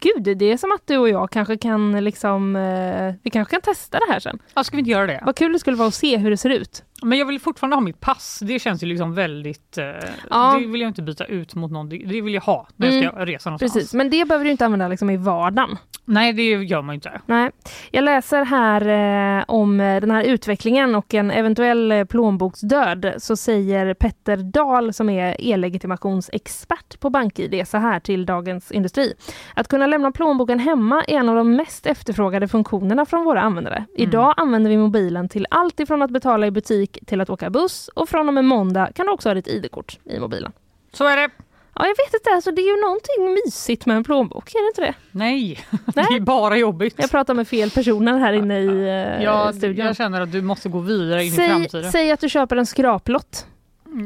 A: gud, det är som att du och jag kanske kan liksom, eh, vi kanske kan testa det här sen.
B: Ja, ska vi inte göra det?
A: Vad kul det skulle vara att se hur det ser ut.
B: Men jag vill fortfarande ha mitt pass. Det känns ju liksom väldigt... Eh,
A: Ja.
B: Det vill jag inte byta ut mot någon. Det vill jag ha när jag ska
A: Mm,
B: resa någonstans.
A: Precis, men det behöver du inte använda liksom i vardagen.
B: Nej, det gör man inte.
A: Nej. Jag läser här eh, om eh, den här utvecklingen och en eventuell plånboksdöd så säger Petter Dahl som är e-legitimationsexpert på BankID så här till Dagens Industri. Att kunna lämna plånboken hemma är en av de mest efterfrågade funktionerna från våra användare. Idag använder vi mobilen till allt ifrån att betala i butik till att åka buss och från och med måndag kan du också ha ditt ID-kort i mobilen.
B: Så är det.
A: Ja, jag vet inte, alltså, det är ju någonting mysigt med en plånbok, är det inte det?
B: Nej, det är bara jobbigt.
A: Jag pratar med fel personer här inne i eh,
B: Ja,
A: studion.
B: jag känner att du måste gå vidare in i
A: Säg,
B: framtiden.
A: säg att du köper en skraplott.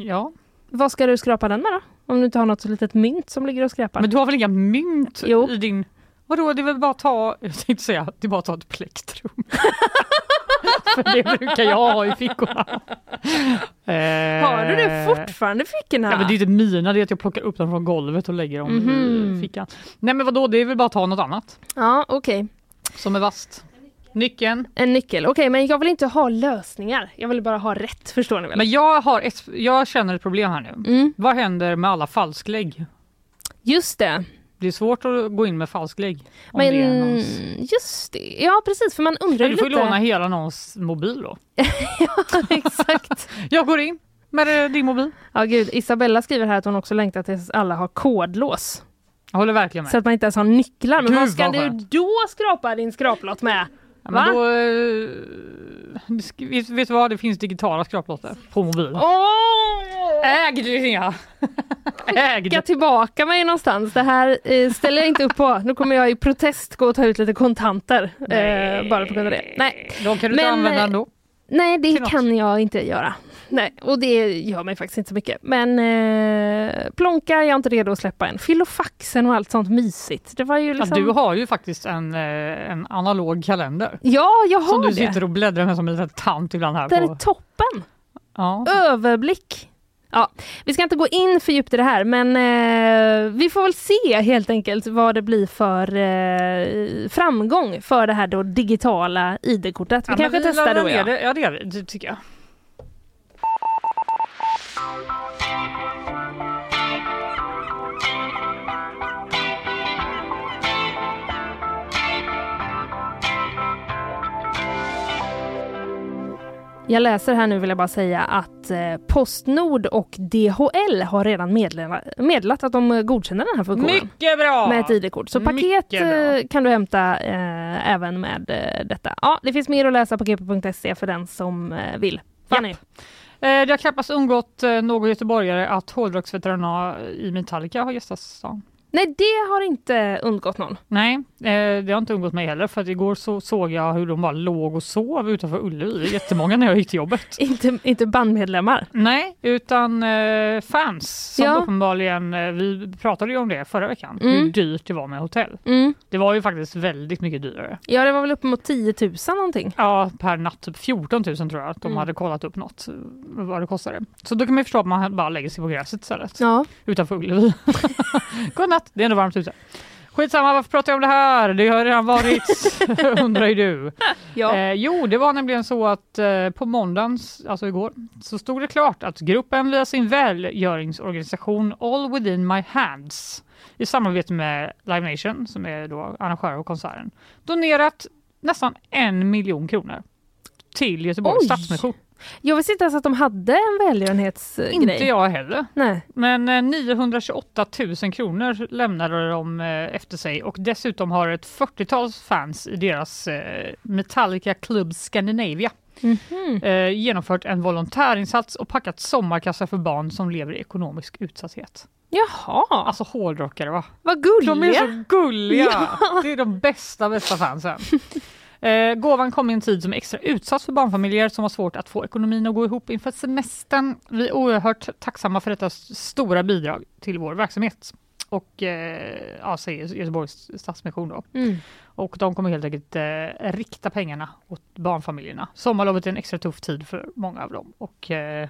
B: Ja.
A: Vad ska du skrapa den med då? Om du inte har något litet mynt som ligger och skräpar.
B: Men du har väl inga mynt
A: Jo.
B: i din... Vadå, det är väl bara att ta... Jag tänkte säga, det är bara att ta ett plektrum. För det brukar jag ha i fickorna.
A: Har du det fortfarande i fickorna?
B: Ja, men det är inte mina, det är att jag plockar upp dem från golvet och lägger dem
A: Mhm.
B: i fickan. Nej men vadå, det är väl bara att ta något annat
A: Ja, okej.
B: som är vasst. Nyckeln.
A: En nyckel. Okej, men jag vill inte ha lösningar. Jag vill bara ha rätt, förstår ni väl?
B: Men jag, har ett, jag känner ett problem här nu.
A: Mm.
B: Vad händer med alla falsklägg?
A: Just det.
B: Det är svårt att gå in med falsklägg.
A: Men
B: det någons...
A: just det. Ja, precis. För man undrar ju
B: du får
A: lite...
B: låna hela någons mobil då.
A: Exakt.
B: Jag går in, med eh, din mobil.
A: Ja gud, Isabella skriver här att hon också längtar tills alla har kodlås.
B: Jag håller verkligen med.
A: Så att man inte ens har nycklar. Men
B: Gud,
A: vad ska du då skrapa din skraplott med?
B: Ja,
A: Va?
B: men då, eh, vet, vet du vad, det finns digitala skraplotter på mobilen.
A: Åh!
B: Ägd Linnea! Ägd!
A: Skicka tillbaka mig någonstans. Det här eh, ställer jag inte upp på. Nu kommer jag i protest gå och ta ut lite kontanter. Eh, bara på grund av det. Nej.
B: De kan du inte använda
A: eh,
B: ändå.
A: Nej, det kan jag inte göra. Nej, och det gör mig faktiskt inte så mycket. Men eh, Plonka är jag inte redo att släppa än. Filofaxen och allt sånt mysigt. Det var ju liksom...
B: Ja, du har ju faktiskt en, eh, en analog kalender.
A: Ja, jag har
B: Som du
A: det.
B: sitter och bläddrar med som en liten tant ibland här.
A: Den
B: på.
A: är toppen!
B: Ja.
A: Överblick! Ja, vi ska inte gå in för djupt i det här men eh, vi får väl se helt enkelt vad det blir för eh, framgång för det här då digitala ID-kortet. Vi
B: Ja,
A: kanske testar
B: laddar
A: då ja.
B: det. Ja det gör vi, det tycker jag.
A: Jag läser här nu vill jag bara säga att eh, Postnord och DHL har redan meddelat, att de godkänner den här funktionen.
B: Mycket bra!
A: Med ett ID-kort. Så paket eh, kan du hämta eh, även med eh, detta. Ja, det finns mer att läsa på gp.se för den som eh, vill. Fanny?
B: Eh, Det har knappast undgått eh, någon göteborgare att hårdrocksveteranerna i Metallica har gästat stan.
A: Nej, det har inte undgått någon.
B: Nej, eh, det har inte undgått mig heller för att igår så såg jag hur de bara låg och sov utanför Ullevi, jättemånga när jag gick till jobbet.
A: Inte, inte bandmedlemmar?
B: Nej, utan eh, fans som
A: Ja.
B: uppenbarligen, eh, vi pratade ju om det förra veckan,
A: Mm.
B: hur dyrt det var med hotell.
A: Mm.
B: Det var ju faktiskt väldigt mycket dyrare.
A: Ja, det var väl uppemot 10 000 någonting.
B: Ja, per natt typ 14 000 tror jag att de
A: Mm.
B: hade kollat upp något, vad det kostade. Så då kan man ju förstå att man bara lägger sig på gräset istället.
A: Ja.
B: Utanför Ullevi. natt, det är ändå varmt ute. Skitsamma, varför pratar jag om det här? Det har redan varit, undrar ju du.
A: Ja.
B: Eh, jo, det var nämligen så att eh, på måndagens, alltså igår, så stod det klart att gruppen via sin välgöringsorganisation All Within My Hands i samarbete med Live Nation, som är då arrangör av konserten, donerat nästan en miljon kronor till Göteborgs! Stadsmission.
A: Jag visste inte ens att de hade en välgörenhetsgrej.
B: Inte jag heller.
A: Nej.
B: Men eh, 928 000 kronor lämnade de eh, efter sig och dessutom har ett 40-tal fans i deras eh, Metallica Club Scandinavia
A: Mhm.
B: eh, genomfört en volontärinsats och packat sommarkassar för barn som lever i ekonomisk utsatthet.
A: Jaha,
B: Alltså hårdrockare va?
A: vad gulliga!
B: De är så gulliga!
A: Ja.
B: Det är de bästa, bästa fansen. Eh, gåvan kom i en tid som är extra utsatt för barnfamiljer som har svårt att få ekonomin att gå ihop inför semestern. Vi är oerhört tacksamma för detta stora bidrag till vår verksamhet. Och eh, ja, Göteborgs Stadsmission då.
A: Mm.
B: Och de kommer helt enkelt eh, rikta pengarna åt barnfamiljerna. Sommarlovet är en extra tuff tid för många av dem. Och eh,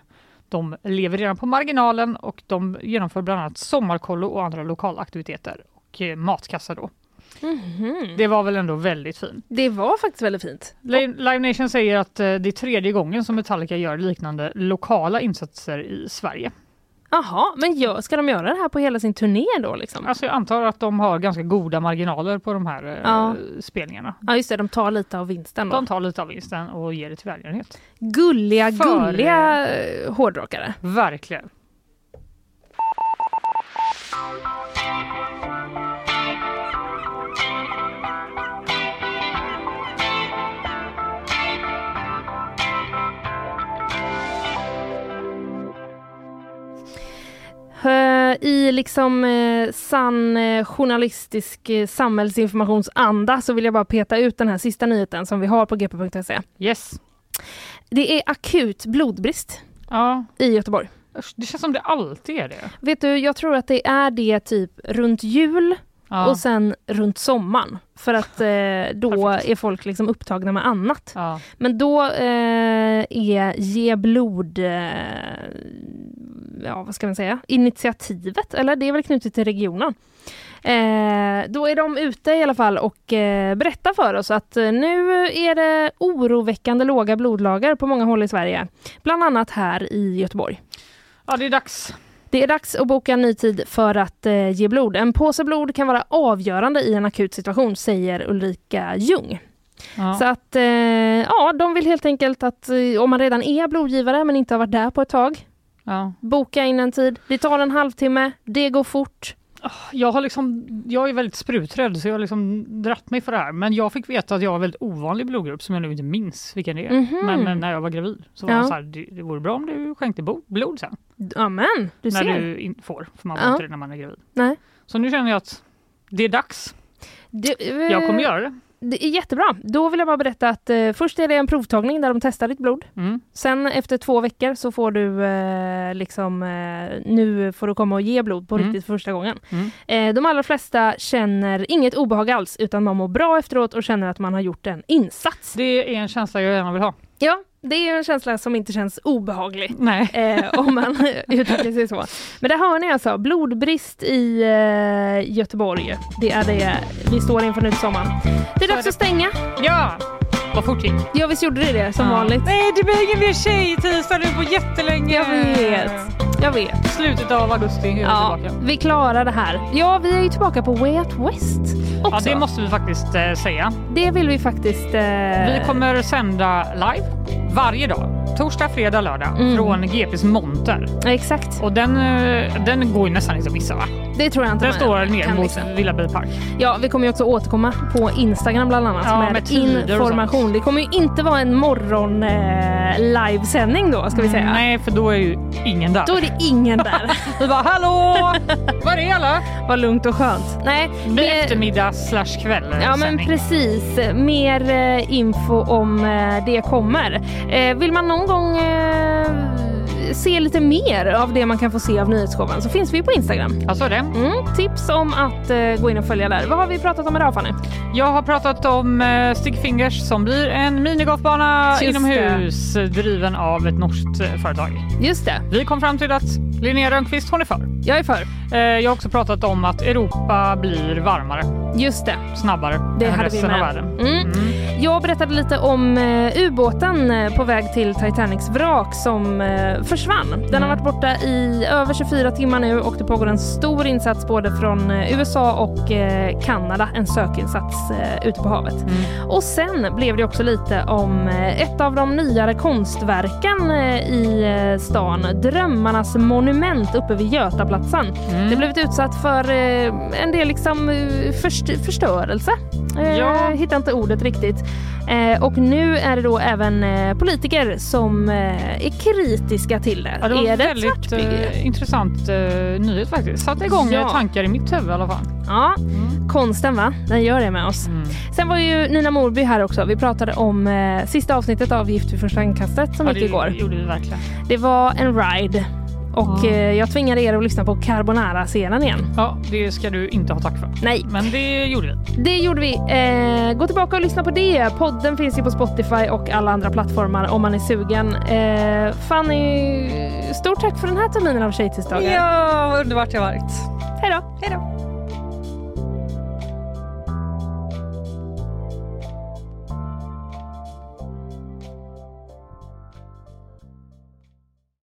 B: de lever redan på marginalen och de genomför bland annat sommarkollo och andra lokalaktiviteter och eh, matkassar då.
A: Mhm.
B: Det var väl ändå väldigt fint.
A: Det var faktiskt väldigt fint.
B: Live Nation säger att eh, det är tredje gången som Metallica gör liknande lokala insatser i Sverige.
A: Jaha, men gör, ska de göra det här på hela sin turné då? Liksom?
B: Alltså jag antar att de har ganska goda marginaler på de här eh,
A: Ja.
B: spelningarna.
A: Ja just det, de tar lite av vinsten då.
B: De tar lite av vinsten och ger det till välgörenhet.
A: Gulliga,
B: För-
A: gulliga eh, hårdrockare.
B: Verkligen.
A: I liksom eh, sann eh, journalistisk eh, samhällsinformationsanda så vill jag bara peta ut den här sista nyheten som vi har på gp.se.
B: Yes.
A: Det är akut blodbrist
B: Ja.
A: i Göteborg.
B: Det känns som det alltid är det.
A: Vet du, jag tror att det är det typ runt jul
B: Ja.
A: och sen runt sommaren. För att eh, då är folk liksom upptagna med annat.
B: Ja.
A: Men då eh, är Ge blod, eh, ja vad ska man säga, initiativet, eller det är väl knutet till regionen. Eh, då är de ute i alla fall och eh, berättar för oss att eh, nu är det oroväckande låga blodlager på många håll i Sverige. Bland annat här i Göteborg.
B: ja, det är dags.
A: Det är dags att boka en ny tid för att eh, ge blod. En påse blod kan vara avgörande i en akut situation, säger Ulrika Ljung.
B: Ja.
A: Så att eh, ja, de vill helt enkelt att eh, om man redan är blodgivare men inte har varit där på ett tag,
B: Ja.
A: Boka in en tid. Det tar en halvtimme. Det går fort.
B: Jag, har liksom, jag är väldigt spruträdd så jag har liksom dratt mig för det här. Men jag fick veta att jag har en väldigt ovanlig blodgrupp som jag nu inte minns vilken det är.
A: Mhm.
B: Men, men när jag var gravid så var
A: Ja.
B: så här, det, det vore bra om du skänkte blod sen.
A: Amen, du
B: när
A: ser.
B: du in, får, för man får
A: Ja.
B: inte det när man är gravid.
A: Nej.
B: Så nu känner jag att det är dags.
A: Det,
B: Jag kommer göra det.
A: Det är jättebra. Då vill jag bara berätta att eh, först är det en provtagning där de testar ditt blod.
B: Mm.
A: Sen efter två veckor så får du eh, liksom, eh, nu får du komma och ge blod på
B: Mm.
A: riktigt för första gången.
B: Mm.
A: Eh, de allra flesta känner inget obehag alls utan man mår bra efteråt och känner att man har gjort en insats.
B: Det är en känsla jag gärna vill ha.
A: Ja, det är en känsla som inte känns obehaglig. Eh, om man uttrycker sig så. Men där hör ni alltså, blodbrist i eh, Göteborg. Det är det vi står inför nu till sommaren. Det är dags att stänga.
B: Ja, vad fort gick.
A: Ja, visst gjorde det det som
B: Ja.
A: vanligt.
B: Nej, det blir ingen mer tjejtisdag nu på jättelänge.
A: Jag vet. Jag vet.
B: Slutet av augusti är vi
A: Ja,
B: tillbaka.
A: vi klarar det här. Ja, vi är ju tillbaka på Way Out West också.
B: Ja, det måste vi faktiskt eh, säga.
A: Det vill vi faktiskt... Eh...
B: Vi kommer sända live varje dag. Torsdag, fredag, lördag
A: Mm.
B: från GPs monter.
A: Exakt.
B: Och den, eh, den går ju nästan inte att missa va?
A: Det tror jag inte
B: Den står ner mot. Villa Bilpark.
A: Ja, vi kommer ju också återkomma på Instagram bland annat
B: Ja,
A: med,
B: med
A: information. Det kommer ju inte vara en morgon eh, livesändning då, ska vi säga.
B: Nej, för då är ju ingen där.
A: Då är det ingen där.
B: vi bara hallå! Var är alla?
A: Vad lugnt och skönt. Nej,
B: Det blir eftermiddag slash kväll
A: Ja men
B: sändning.
A: precis. Mer eh, info om eh, det kommer. Eh, vill man någon gång eh, se lite mer av det man kan få se av nyhetsshowen så finns vi på Instagram.
B: Alltså det.
A: Mm, tips om att eh, gå in och följa där. Vad har vi pratat om idag Fanny?
B: Jag har pratat om eh, Stick Fingers som blir en minigolfbana
A: Just
B: inomhus driven av ett norskt eh, företag.
A: Just det.
B: Vi kom fram till att Linnea Rönnqvist hon är för.
A: Jag är för.
B: Eh, jag har också pratat om att Europa blir varmare,
A: Just det.
B: snabbare
A: Det
B: än
A: hade vi
B: resten av
A: med.
B: världen.
A: Mm. Jag berättade lite om eh, ubåten eh, på väg till Titanics vrak som eh, försvann. Den har varit borta i över 24 timmar nu och det pågår en stor insats både från eh, USA och eh, Kanada, en sökinsats eh, ute på havet. Och sen blev det också lite om ett av de nyare konstverken i stan, Drömmarnas monument uppe vid Götaplatsen. Det har blivit utsatt för en del liksom, först- förstörelse.
B: Ja.
A: Hittar inte ordet riktigt. Och nu är det då även politiker som är kritiska till det.
B: Ja, det var
A: är det
B: väldigt eh, intressant eh, nyhet faktiskt. Satte igång
A: Ja.
B: eh, tankar i mitt huvud i alla fall.
A: Ja, konsten va? Den gör det med oss.
B: Mm.
A: Sen var ju Nina Morby här också. Vi pratade om eh, sista avsnittet av Gift vid första inkastet som
B: Ja,
A: gick
B: det
A: igår.
B: gjorde vi verkligen.
A: Det var en ride och
B: Ja.
A: eh, jag tvingade er att lyssna på Carbonara-scenen igen.
B: Ja, det ska du inte ha tack för.
A: Nej.
B: Men det gjorde vi.
A: Det gjorde vi. Eh, gå tillbaka och lyssna på det. Podden finns ju på Spotify och alla andra plattformar om man är sugen. Eh, Fanny, stort tack för den här terminen av Tjejtisdagar.
B: Ja, vad underbart jag varit.
A: Hej då.
B: Hej då.